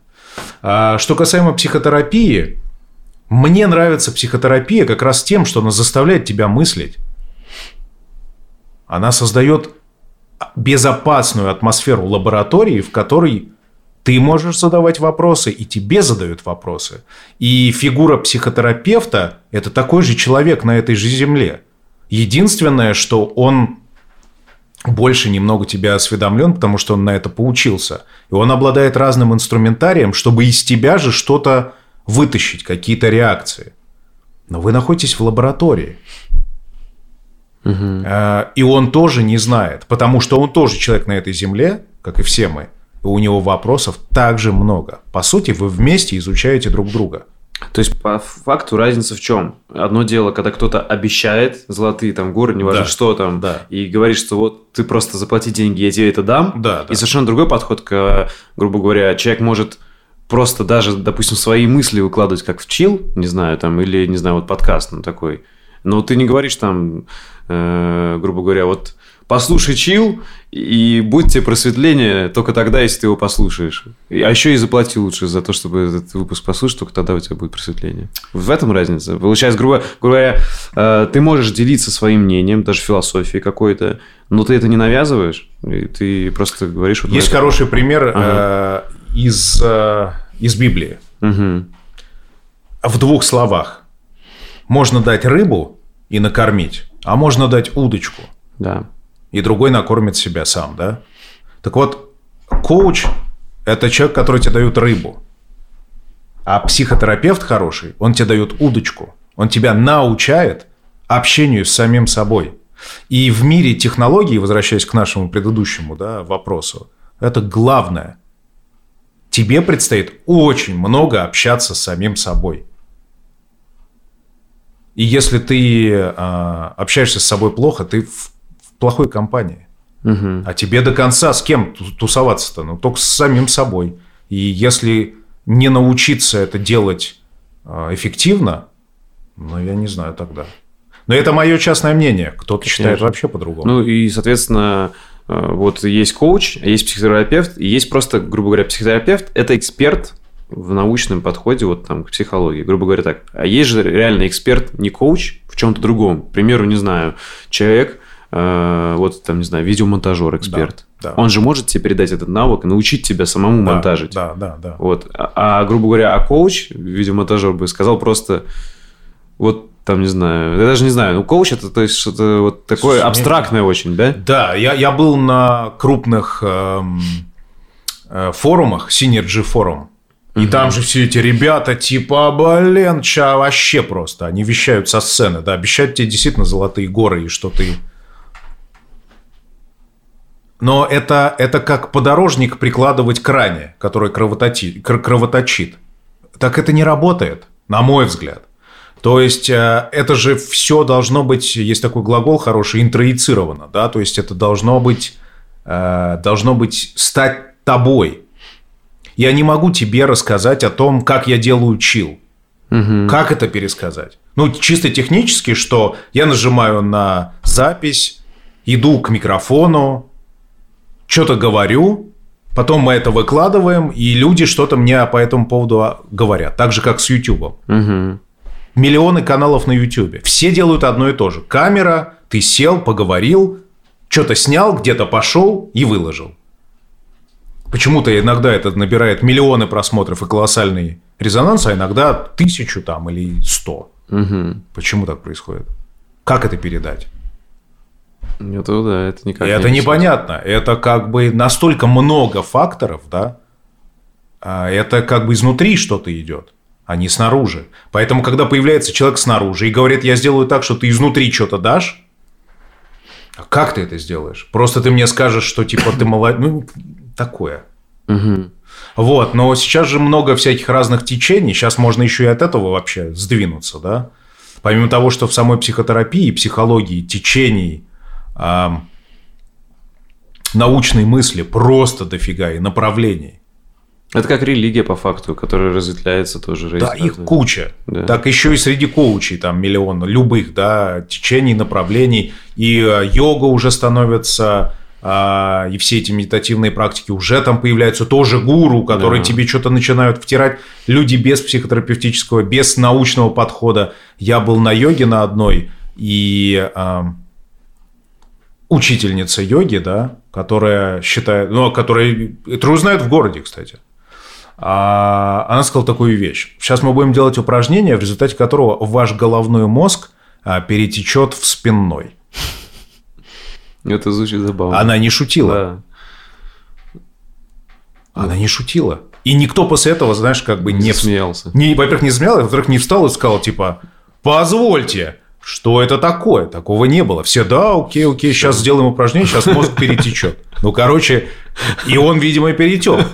А что касаемо психотерапии, мне нравится психотерапия как раз тем, что она заставляет тебя мыслить. Она создает безопасную атмосферу лаборатории, в которой ты можешь задавать вопросы, и тебе задают вопросы. И фигура психотерапевта – это такой же человек на этой же земле. Единственное, что он больше немного тебя осведомлен, потому что он на это поучился. И он обладает разным инструментарием, чтобы из тебя же что-то вытащить, какие-то реакции. Но вы находитесь в лаборатории. Угу. И он тоже не знает, потому что он тоже человек на этой земле, как и все мы. У него вопросов также много. По сути, вы вместе изучаете друг друга. То есть, по факту разница в чем? Одно дело, когда кто-то обещает золотые там горы, неважно да, что там, да. и говорит, что вот ты просто заплати деньги, я тебе это дам. Да, да. И совершенно другой подход, к, грубо говоря, человек может просто даже, допустим, свои мысли выкладывать как в чил, не знаю, там, или, не знаю, вот подкаст ну, такой. Но ты не говоришь там, э, грубо говоря, вот послушай чил, и будет тебе просветление только тогда, если ты его послушаешь. А еще и заплати лучше за то, чтобы этот выпуск послушать, только тогда у тебя будет просветление. В этом разница. Получается, грубо, говоря, э, ты можешь делиться своим мнением, даже философией какой-то, но ты это не навязываешь, и ты просто говоришь... Вот Есть хороший пример ага. э, из, э, из Библии. Угу. В двух словах. Можно дать рыбу и накормить, а можно дать удочку. Да и другой накормит себя сам, да? Так вот, коуч – это человек, который тебе дает рыбу. А психотерапевт хороший, он тебе дает удочку. Он тебя научает общению с самим собой. И в мире технологий, возвращаясь к нашему предыдущему да, вопросу, это главное. Тебе предстоит очень много общаться с самим собой. И если ты э, общаешься с собой плохо, ты в плохой компании. Угу. А тебе до конца с кем тусоваться-то? Ну, только с самим собой. И если не научиться это делать а, эффективно, ну, я не знаю тогда. Но это мое частное мнение. Кто-то считает вообще по-другому. Ну, и, соответственно, а, вот есть коуч, есть психотерапевт, и есть просто, грубо говоря, психотерапевт – это эксперт в научном подходе вот там к психологии, грубо говоря так. А есть же реально эксперт, не коуч, в чем-то другом. К примеру, не знаю, человек, вот там, не знаю, видеомонтажер, эксперт. Да, да. Он же может тебе передать этот навык и научить тебя самому да, монтажить. Да, да, да. Вот. А, а, грубо говоря, а коуч, видеомонтажер бы сказал просто, вот там, не знаю, я даже не знаю, ну, коуч это, то есть, что-то вот такое Слушай, абстрактное мне... очень, да? Да, я, я был на крупных эм, э, форумах, Synergy форум, и угу. там же все эти ребята типа, блин, ча вообще просто, они вещают со сцены, да, обещают тебе действительно золотые горы и что ты но это, это как подорожник прикладывать к ране, который кровоточит, кровоточит. Так это не работает, на мой взгляд. То есть э, это же все должно быть, есть такой глагол хороший, интроицировано, да, то есть это должно быть, э, должно быть стать тобой. Я не могу тебе рассказать о том, как я делаю чил. Угу. Как это пересказать? Ну, чисто технически, что я нажимаю на запись, иду к микрофону, что-то говорю, Потом мы это выкладываем, и люди что-то мне по этому поводу говорят. Так же, как с YouTube. Угу. Миллионы каналов на YouTube. Все делают одно и то же. Камера, ты сел, поговорил, что-то снял, где-то пошел и выложил. Почему-то иногда это набирает миллионы просмотров и колоссальный резонанс, а иногда тысячу там или сто. Угу. Почему так происходит? Как это передать? Это да, это никак это не непонятно. Это как бы настолько много факторов, да. А это как бы изнутри что-то идет, а не снаружи. Поэтому, когда появляется человек снаружи и говорит, я сделаю так, что ты изнутри что-то дашь, а как ты это сделаешь? Просто ты мне скажешь, что типа ты молодец. Ну, такое. Угу. Вот, но сейчас же много всяких разных течений. Сейчас можно еще и от этого вообще сдвинуться, да. Помимо того, что в самой психотерапии, психологии, течений, научной мысли просто дофига и направлений. Это как религия, по факту, которая разветвляется тоже. Да, их куча. Да. Так еще и среди коучей там миллион любых, да, течений, направлений. И э, йога уже становится а, и все эти медитативные практики уже там появляются, тоже гуру, которые да. тебе что-то начинают втирать. Люди без психотерапевтического, без научного подхода. Я был на йоге на одной, и а, учительница йоги, да, которая считает, ну, которая, это узнают в городе, кстати, а, она сказала такую вещь. Сейчас мы будем делать упражнение, в результате которого ваш головной мозг а, перетечет в спинной. Это звучит забавно. Она не шутила. Да. Она не шутила. И никто после этого, знаешь, как бы не... Смеялся. Не, во-первых, не смеялся, во-вторых, не встал и сказал, типа, позвольте, что это такое? Такого не было. Все, да, окей, окей, сейчас сделаем упражнение, сейчас мозг перетечет. Ну, короче, и он, видимо, перетек.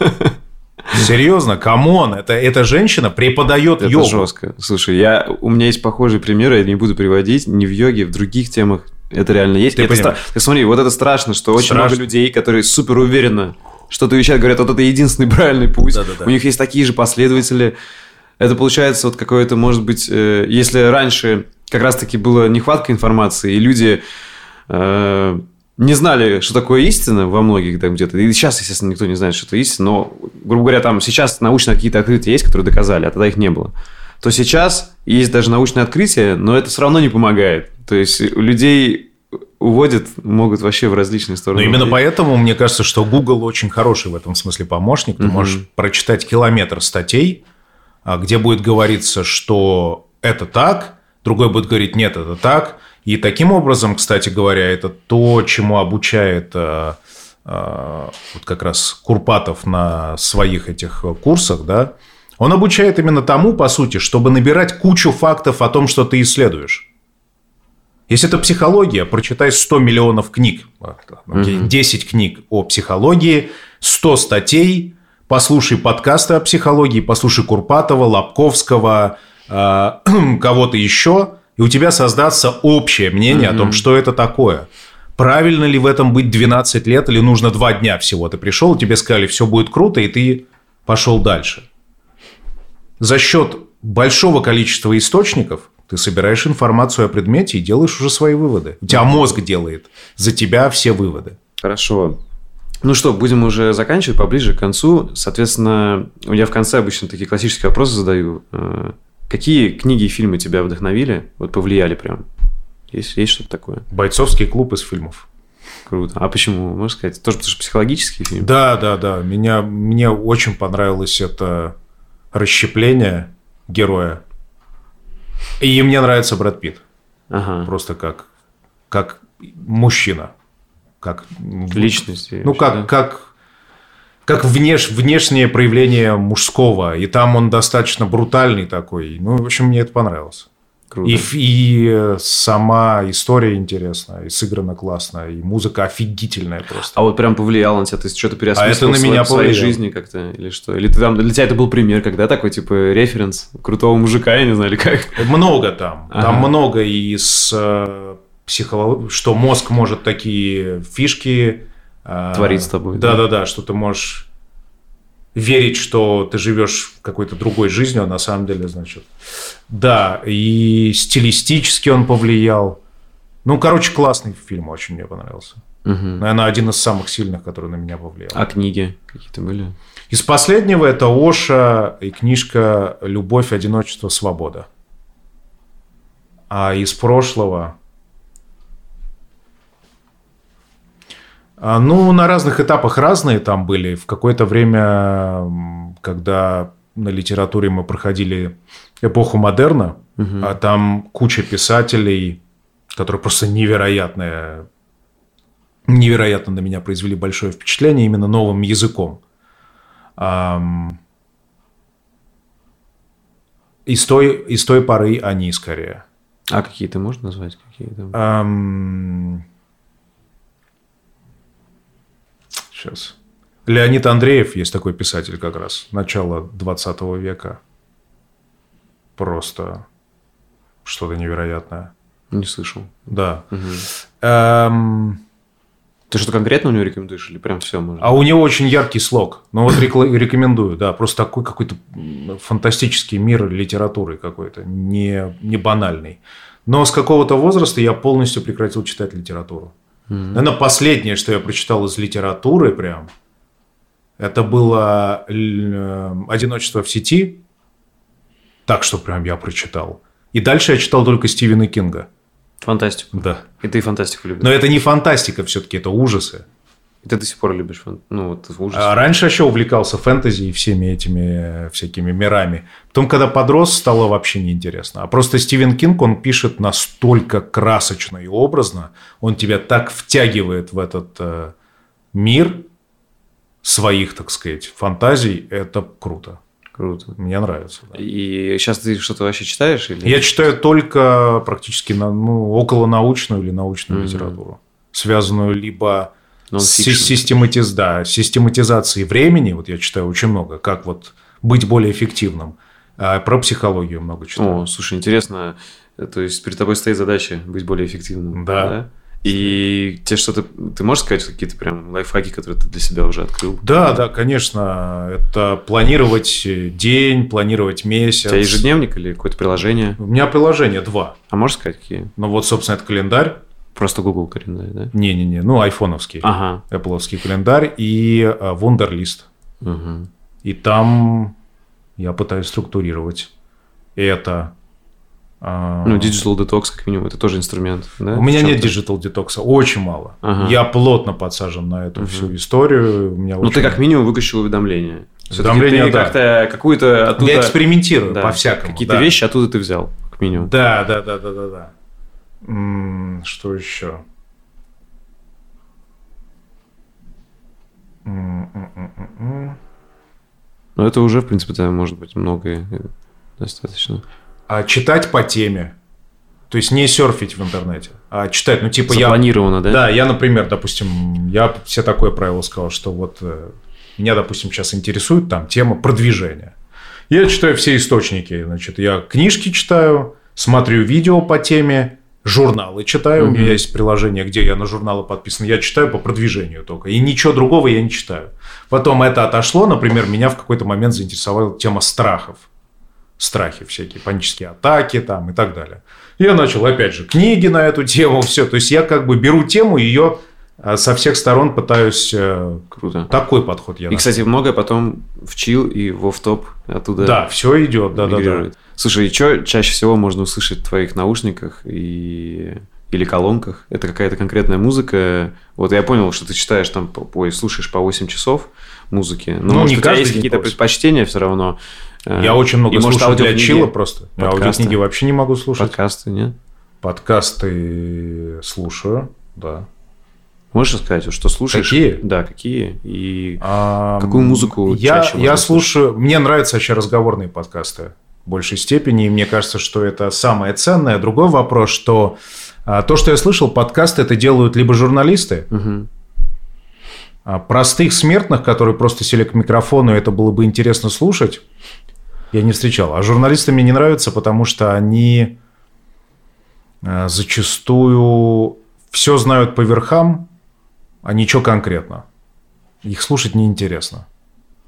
Серьезно, come on, это, эта женщина преподает это йогу. жестко. Слушай, я, у меня есть похожие примеры, я не буду приводить, не в йоге, в других темах это реально есть. Ты, это ты смотри, вот это страшно, что очень страшно. много людей, которые супер уверенно что-то вещают, говорят, вот это единственный правильный путь. Да, да, да. У них есть такие же последователи. Это получается вот какое-то, может быть, э, если раньше как раз-таки была нехватка информации, и люди э, не знали, что такое истина во многих там где-то. И сейчас, естественно, никто не знает, что это истина, но, грубо говоря, там сейчас научно какие-то открытия есть, которые доказали, а тогда их не было. То сейчас есть даже научное открытие, но это все равно не помогает. То есть людей уводят, могут вообще в различные стороны. Но именно поэтому мне кажется, что Google очень хороший в этом смысле помощник. Ты угу. можешь прочитать километр статей, а, где будет говориться, что это так, другой будет говорить, нет, это так. И таким образом, кстати говоря, это то, чему обучает а, а, вот как раз Курпатов на своих этих курсах, да, он обучает именно тому, по сути, чтобы набирать кучу фактов о том, что ты исследуешь. Если это психология, прочитай 100 миллионов книг, 10 книг о психологии, 100 статей, послушай подкасты о психологии, послушай Курпатова, Лобковского, э, кого-то еще, и у тебя создастся общее мнение mm-hmm. о том, что это такое. Правильно ли в этом быть 12 лет или нужно 2 дня всего? Ты пришел, тебе сказали, все будет круто, и ты пошел дальше. За счет большого количества источников ты собираешь информацию о предмете и делаешь уже свои выводы. У тебя мозг делает за тебя все выводы. Хорошо. Ну что, будем уже заканчивать поближе к концу. Соответственно, я в конце обычно такие классические вопросы задаю. Какие книги и фильмы тебя вдохновили, вот повлияли прям? Есть, есть что-то такое? Бойцовский клуб из фильмов. Круто. А почему, можешь сказать? Тоже потому что психологический фильм? Да, да, да. Меня, мне очень понравилось это расщепление героя и мне нравится Брэд Питт. Ага. Просто как, как мужчина. Как личность. Ну, как, да? как, как внеш, внешнее проявление мужского. И там он достаточно брутальный такой. Ну, в общем, мне это понравилось. Круто. И, и э, сама история интересная, и сыграна классно, и музыка офигительная просто. А вот прям повлияло на тебя, ты что-то переосмыслил а это на меня в своей жизни как-то, или что? Или ты там, для тебя это был пример, когда такой, типа, референс крутого мужика, я не знаю, или как? Много там, ага. там много из э, психологии, что мозг может такие фишки... Э, Творить с тобой. Да-да-да, что ты можешь верить, что ты живешь какой-то другой жизнью, а на самом деле, значит... Да, и стилистически он повлиял. Ну, короче, классный фильм, очень мне понравился. Угу. Наверное, один из самых сильных, который на меня повлиял. А книги какие-то были? Из последнего это Оша и книжка «Любовь, одиночество, свобода». А из прошлого... Ну, на разных этапах разные там были. В какое-то время, когда на литературе мы проходили эпоху модерна, а там куча писателей, которые просто невероятные, невероятно на меня произвели большое впечатление именно новым языком. Ам, И с той, и с той поры они скорее. А какие ты можешь назвать? Какие там? Сейчас. Леонид Андреев есть такой писатель как раз, начало 20 века. Просто что-то невероятное. Не слышал. Да. Мгм. Эм, Ты что-то конкретно у него рекомендуешь или прям все можно? А у него очень яркий слог. Ну вот рекомендую, да. Просто такой какой-то фантастический мир литературы какой-то, не, не банальный. Но с какого-то возраста я полностью прекратил читать литературу. Наверное, последнее, что я прочитал из литературы прям, это было э, «Одиночество в сети». Так что прям я прочитал. И дальше я читал только Стивена Кинга. Фантастику. Да. И ты фантастику любишь. Но это не фантастика все-таки, это ужасы. И ты до сих пор любишь фан- Ну, вот ужас. А раньше еще увлекался фэнтези и всеми этими э, всякими мирами. Потом, когда подрос, стало вообще неинтересно. А просто Стивен Кинг, он пишет настолько красочно и образно, он тебя так втягивает в этот э, мир своих, так сказать, фантазий. Это круто. Круто. Мне нравится. да. И сейчас ты что-то вообще читаешь? Или... Я читаю только практически на, ну, около научную или научную Мгм. литературу, связанную либо. Систематиз... да, систематизацией времени. Вот я читаю очень много, как вот быть более эффективным. А про психологию много читаю. О, слушай, интересно. То есть перед тобой стоит задача быть более эффективным. Да. И тебе что-то... Ты можешь сказать какие-то прям лайфхаки, которые ты для себя уже открыл? Да, да, конечно. Это планировать день, планировать месяц. У тебя ежедневник или какое-то приложение? У меня приложение два. А можешь сказать, какие? Ну вот, собственно, это календарь. Просто Google календарь, да? Не-не-не, ну, айфоновский. Ага. Apple календарь и э, Wunderlist. Мгм. И там я пытаюсь структурировать это. А, Ну, Digital Detox, как минимум, это тоже инструмент, да? У меня нет digital детокса, очень мало. Ага. Я плотно подсажен на эту Мгм. всю историю. У меня Ну, очень- ты как минимум выключил уведомления. Уведомления, да. как-то какую-то оттуда... Я экспериментирую Да, по-всякому. Какие-то да. вещи оттуда ты взял, как минимум. Да, да, да, да, да, да. Что еще? Но это уже, в принципе, да, может быть многое э, достаточно. А читать по теме. То есть не серфить в интернете, а читать. Ну, типа я... Запланировано, да? Да, я, например, допустим, я все такое правило сказал, что вот э, меня, допустим, сейчас интересует там тема продвижения. Я читаю все источники, значит, я книжки читаю, смотрю видео по теме, журналы читаю, у Мгм. меня есть приложение, где я на журналы подписан, я читаю по продвижению только, и ничего другого я не читаю. Потом это отошло, например, меня в какой-то момент заинтересовала тема страхов. Страхи всякие, панические атаки там и так далее. Я начал, опять же, книги на эту тему, все. То есть я как бы беру тему, ее а, со всех сторон пытаюсь... э, Круто. Такой подход я И, нашел. кстати, многое потом в чил и в офф-топ оттуда Да, все идет, да, да, да. мигрирует. Слушай, и что чаще всего можно услышать в твоих наушниках и... или колонках? Это какая-то конкретная музыка? Вот я понял, что ты читаешь там, ой, слушаешь по 8 часов музыки. Но, Ну, может, не у тебя есть какие-то просто. предпочтения все равно? Э, Я очень много и, может, слушаю для аудиокниги, чила просто. Я подкасты? аудиокниги вообще не могу слушать. Подкасты, нет? Подкасты слушаю, да. Можешь сказать, вот что слушаешь? Какие? Да, какие. И А, Какую музыку я, чаще я слушаю. Мне нравятся вообще разговорные подкасты большей степени, и мне кажется, что это самое ценное. Другой вопрос, что а, то, что я слышал, подкасты это делают либо журналисты, а простых смертных, которые просто сели к микрофону, и это было бы интересно слушать, я не встречал. А журналисты мне не нравятся, потому что они э, зачастую все знают по верхам, а ничего конкретно. Их слушать неинтересно.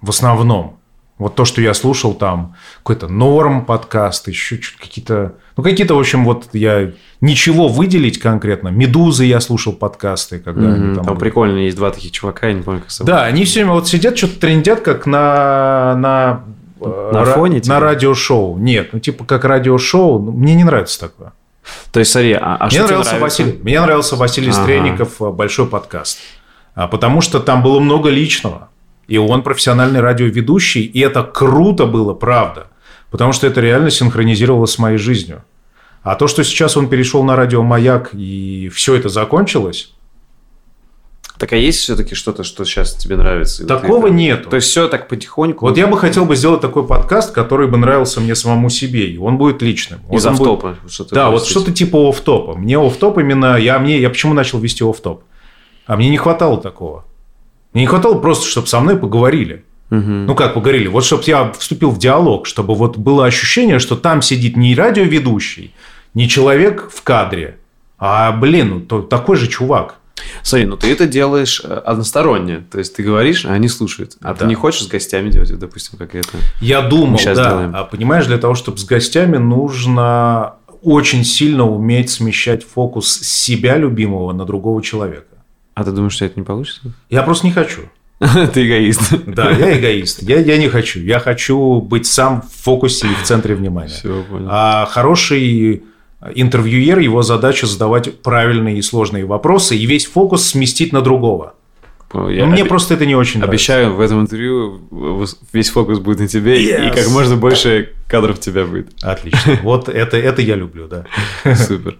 В основном. Вот то, что я слушал там, какой-то норм подкаст, еще какие-то... Ну, какие-то, в общем, вот я ничего выделить конкретно. «Медузы» я слушал подкасты, когда Мгм, они Там, там... были. прикольно, есть два таких чувака, я не помню, как зовут. Да, они все время вот сидят, что-то трендят, как на... На, э, На ра- фоне, типа? На радиошоу. Нет, ну, типа, как радиошоу. Ну, Мне не нравится такое. То есть, смотри, а, а Мне что нравился нравится? Василий, мне нравился Василий Ага. Стрельников э, большой подкаст, А, потому что там было много личного, и он профессиональный радиоведущий, и это круто было, правда, потому что это реально синхронизировалось с моей жизнью. А то, что сейчас он перешел на радио Маяк и все это закончилось, Так а есть все-таки что-то, что сейчас тебе нравится? Такого ты- нету. То есть, все так потихоньку? Вот я бы хотел бы сделать такой подкаст, который бы нравился мне самому себе, и он будет личным. Вот Из будет- офф-топа. что-то Да, вот что-то типа офф-топа. Мне офф-топ именно... Я, мне, я почему начал вести офф-топ? А мне не хватало такого. Мне не хватало просто, чтобы со мной поговорили. Мгм. Ну, как поговорили? Вот чтобы я вступил в диалог, чтобы вот было ощущение, что там сидит не радиоведущий, не человек в кадре, а, блин, ну, то- такой же чувак. Смотри, ну ты это делаешь э, односторонне. То есть, ты говоришь, а они слушают. А ты Да. не хочешь с гостями делать, допустим, как это? Я думал, щас да. сделаем. А понимаешь, для того, чтобы с гостями нужно очень сильно уметь смещать фокус себя любимого на другого человека. А ты думаешь, что это не получится? Я просто не хочу. Ты эгоист. Да, я эгоист. Я, я не хочу. Я хочу быть сам в фокусе и в центре внимания. Все, понял. А хороший интервьюер, его задача задавать правильные и сложные вопросы и весь фокус сместить на другого. Я Мне обе- просто это не очень нравится. Обещаю, в этом интервью весь фокус будет на тебе, и- и Yes. как можно больше кадров тебя будет. Отлично. Вот это, это я люблю, да. Супер.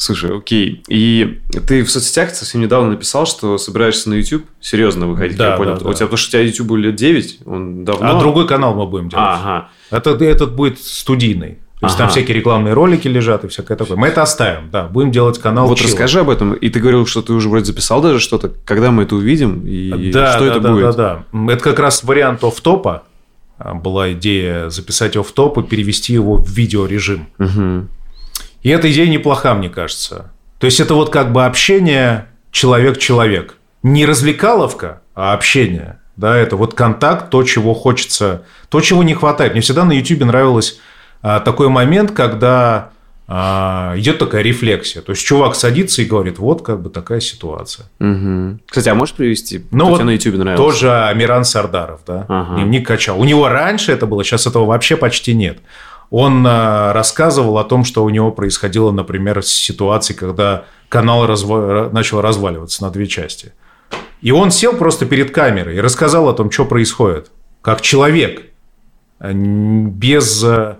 Слушай, окей. И ты в соцсетях совсем недавно написал, что собираешься на YouTube серьезно выходить, Да, я понял. да, У да. тебя, потому что у тебя YouTube лет 9, он давно... А другой канал мы будем делать. Ага. Это, этот будет студийный. То есть там Ага. всякие рекламные ролики лежат и всякое такое. Мы это оставим, да. Будем делать канал вот Chill. расскажи об этом. И ты говорил, что ты уже вроде записал даже что-то. Когда мы это увидим и да, что да, это да, будет? Да, да. Это как раз вариант офф-топа. А, Была идея записать офф-топ и перевести его в видеорежим. Мгм. И эта идея неплоха, мне кажется. То есть это вот как бы общение человек-человек. Не развлекаловка, а общение. Да, это вот контакт, то, чего хочется, то, чего не хватает. Мне всегда на YouTube нравилось а, такой момент, когда а, идет такая рефлексия. То есть чувак садится и говорит, вот как бы такая ситуация. Мгм. Кстати, а можешь привести? Ну вот тебе на YouTube нравился? Тоже Амиран Сардаров, да, Ага. дневник качал. У него раньше это было, сейчас этого вообще почти нет. Он а, рассказывал о том, что у него происходило, например, с ситуацией, когда канал разва- начал разваливаться на две части. И он сел просто перед камерой и рассказал о том, что происходит. Как человек. н- Без, а,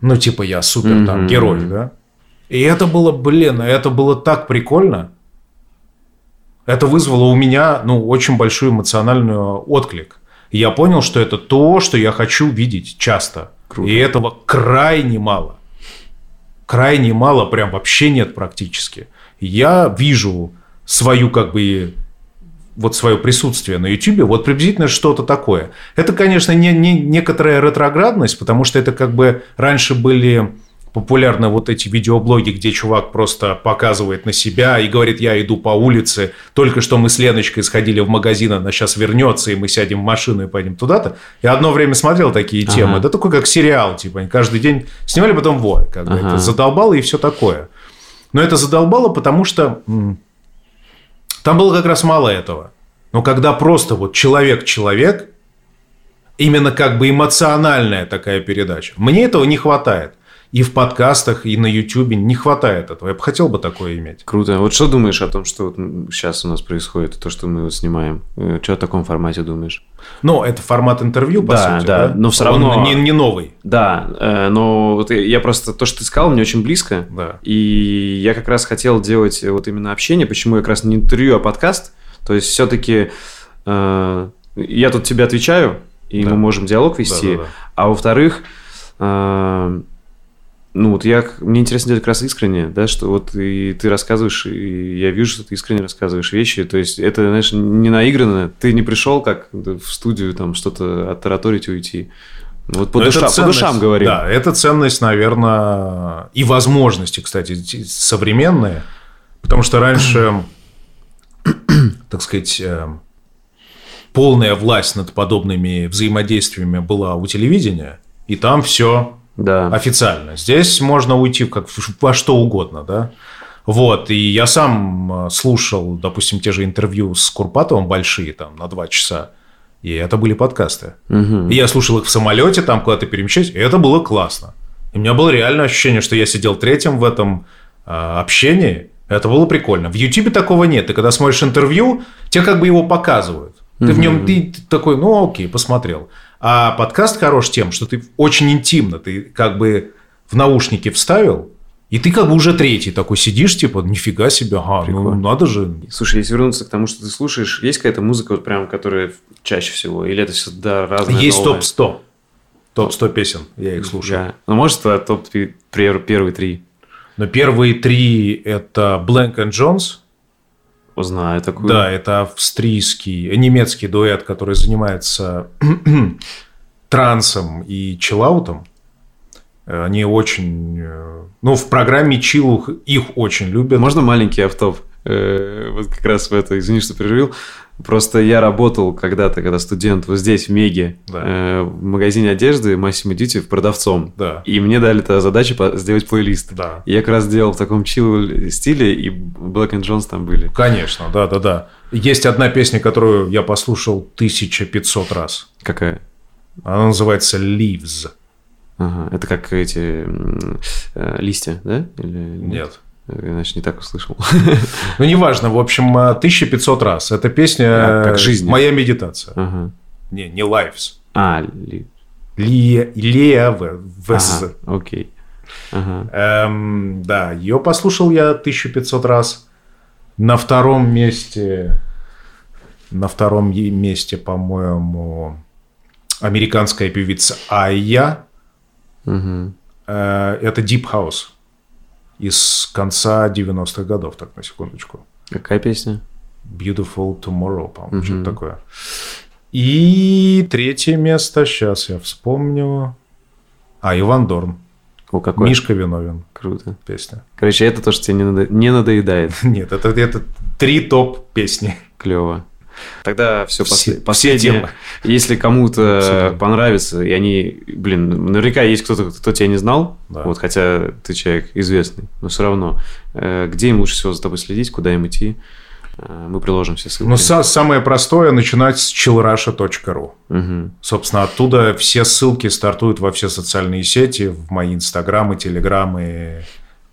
ну, типа, я супер там Мгм. герой, да. И это было, блин, это было так прикольно. Это вызвало у меня, ну, очень большой эмоциональный отклик. И я понял, что это то, что я хочу видеть часто. Круто. И этого крайне мало. Крайне мало, прям вообще нет практически. Я вижу свою, как бы, вот свое присутствие на YouTube, вот приблизительно что-то такое. Это, конечно, не, не некоторая ретроградность, потому что это как бы раньше были популярны вот эти видеоблоги, где чувак просто показывает на себя и говорит, я иду по улице, только что мы с Леночкой сходили в магазин, она сейчас вернется, и мы сядем в машину и пойдем туда-то. Я одно время смотрел такие Ага. темы. Это такой как сериал, типа, они каждый день снимали, потом вот, как бы Ага. это задолбало и все такое. Но это задолбало, потому что там было как раз мало этого. Но когда просто вот человек-человек, именно как бы эмоциональная такая передача, мне этого не хватает. И в подкастах, и на Ютубе не хватает этого. Я бы хотел бы такое иметь. Круто. Вот что думаешь о том, что вот сейчас у нас происходит, то, что мы вот снимаем? Э, Что о таком формате думаешь? Но это формат интервью, по Да, сути. да, но всё равно- Он не, не новый. Да, э, но вот я просто то, что ты сказал, мне очень близко. Да. И я как раз хотел делать вот именно общение. Почему я как раз не интервью, а подкаст? То есть все-таки я тут тебе отвечаю, и Да. мы можем диалог вести. Да-да-да. А во-вторых, э, ну вот я, мне интересно делать как раз искренне, да, что вот и ты рассказываешь, и я вижу, что ты искренне рассказываешь вещи, то есть это, знаешь, не наигранно, ты не пришел как в студию там что-то оттараторить и уйти. Вот по, душа- по ценность, душам говорим. Да, это ценность, наверное, и возможности, кстати, современные. Потому что раньше, так сказать, э, полная власть над подобными взаимодействиями была у телевидения, и там все Да. официально. Здесь можно уйти как, во что угодно, да. Вот, и я сам э, слушал, допустим, те же интервью с Курпатовым большие, там, на два часа, и это были подкасты. И я слушал их в самолете, там куда-то перемещаюсь, и это было классно. И у меня было реально ощущение, что я сидел третьим в этом э, общении, это было прикольно. В Ютубе такого нет. Ты когда смотришь интервью, тебе как бы его показывают. Ты в нем ты такой, ну окей, посмотрел. А подкаст хорош тем, что ты очень интимно, ты как бы в наушники вставил, и ты как бы уже третий такой сидишь, типа, нифига себе, ага, ну надо же. Слушай, если вернуться к тому, что ты слушаешь, есть какая-то музыка, вот прям, которая чаще всего? Или это всегда разное? Есть новое? топ-100. Топ-100 песен, я их слушаю. Да. Ну, может, топ первые три? Но первые три – это Blank and Jones. Узнаю такую. Да, это австрийский, немецкий дуэт, который занимается трансом и чиллаутом. Они очень... э, Ну, в программе чиллу их очень любят. Можно маленький автоп? Э, Вот как раз в это, извини, что перерывил. Просто я работал когда-то, когда студент, вот здесь, в Меге, Да. э, в магазине одежды Massimo Duty продавцом. Да. И мне дали тогда задачу сделать плейлист. Да. И я как раз делал в таком чил стиле, и Black and Jones там были. Конечно, да-да-да. Есть одна песня, которую я послушал 1500 раз. Какая? Она называется «Leaves». Ага, это как эти э, листья, да? Или Нет. Э, Иначе не так услышал. Ну, неважно, в общем, э, 1500 раз. Эта песня А, как жизнь. моя медитация. Ага. Не, не «Lives». А, ли- Ле- Леве. ВС. ага, окей. Ага. Эм, да, ее послушал я 1500 раз. На втором месте, на втором месте, по-моему, американская певица Айя. Мгм. Э, это Deep House из конца 90-х годов, так, на секундочку. Какая песня? Beautiful Tomorrow, по-моему, Мгм. что-то такое. И третье место, сейчас я вспомню. А, Иван Дорн. О, какой? Мишка виновен. Круто. Песня. Короче, это то, что тебе не, надо- не надоедает. Нет, это, это три топ песни. Клево. Тогда все, Все- все последнее. темы. Если кому-то понравится, и они, блин, наверняка есть кто-то, кто тебя не знал, Да. вот, хотя ты человек известный, но все равно, э, где им лучше всего за тобой следить, куда им идти, Э, мы приложим все ссылки. Ну, са- самое простое начинать с chillrusha.ru. Мгм. Собственно, оттуда все ссылки стартуют во все социальные сети, в мои инстаграмы, телеграммы,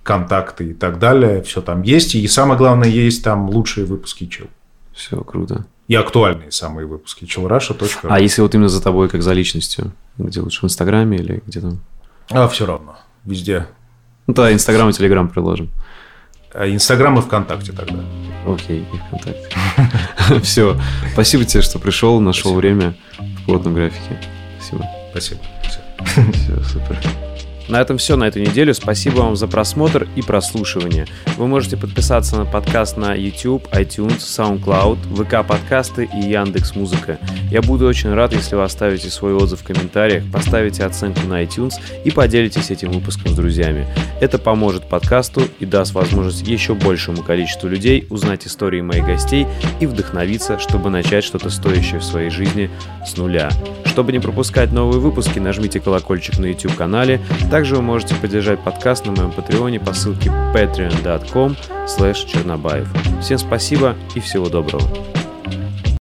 контакты и так далее. Все там есть. И самое главное, есть там лучшие выпуски чил. Все круто. И актуальные самые выпуски chillrusha.ru. А если вот именно за тобой, как за личностью, где лучше в Инстаграме или где там? А все равно. Везде. Ну, тогда Инстаграм и Телеграм приложим. А Инстаграм и ВКонтакте тогда. Окей, и ВКонтакте. Все. Спасибо тебе, что пришел, нашел время в плотном графике. Спасибо. Спасибо. Все, супер. На этом все на эту неделю. Спасибо вам за просмотр и прослушивание. Вы можете подписаться на подкаст на YouTube, iTunes, SoundCloud, ВК подкасты и Яндекс Музыка. Я буду очень рад, если вы оставите свой отзыв в комментариях, поставите оценку на iTunes и поделитесь этим выпуском с друзьями. Это поможет подкасту и даст возможность еще большему количеству людей узнать истории моих гостей и вдохновиться, чтобы начать что-то стоящее в своей жизни с нуля. Чтобы не пропускать новые выпуски, нажмите колокольчик на YouTube-канале. Также вы можете поддержать подкаст на моем патреоне по ссылке patreon.com чернобаев. Всем спасибо и всего доброго.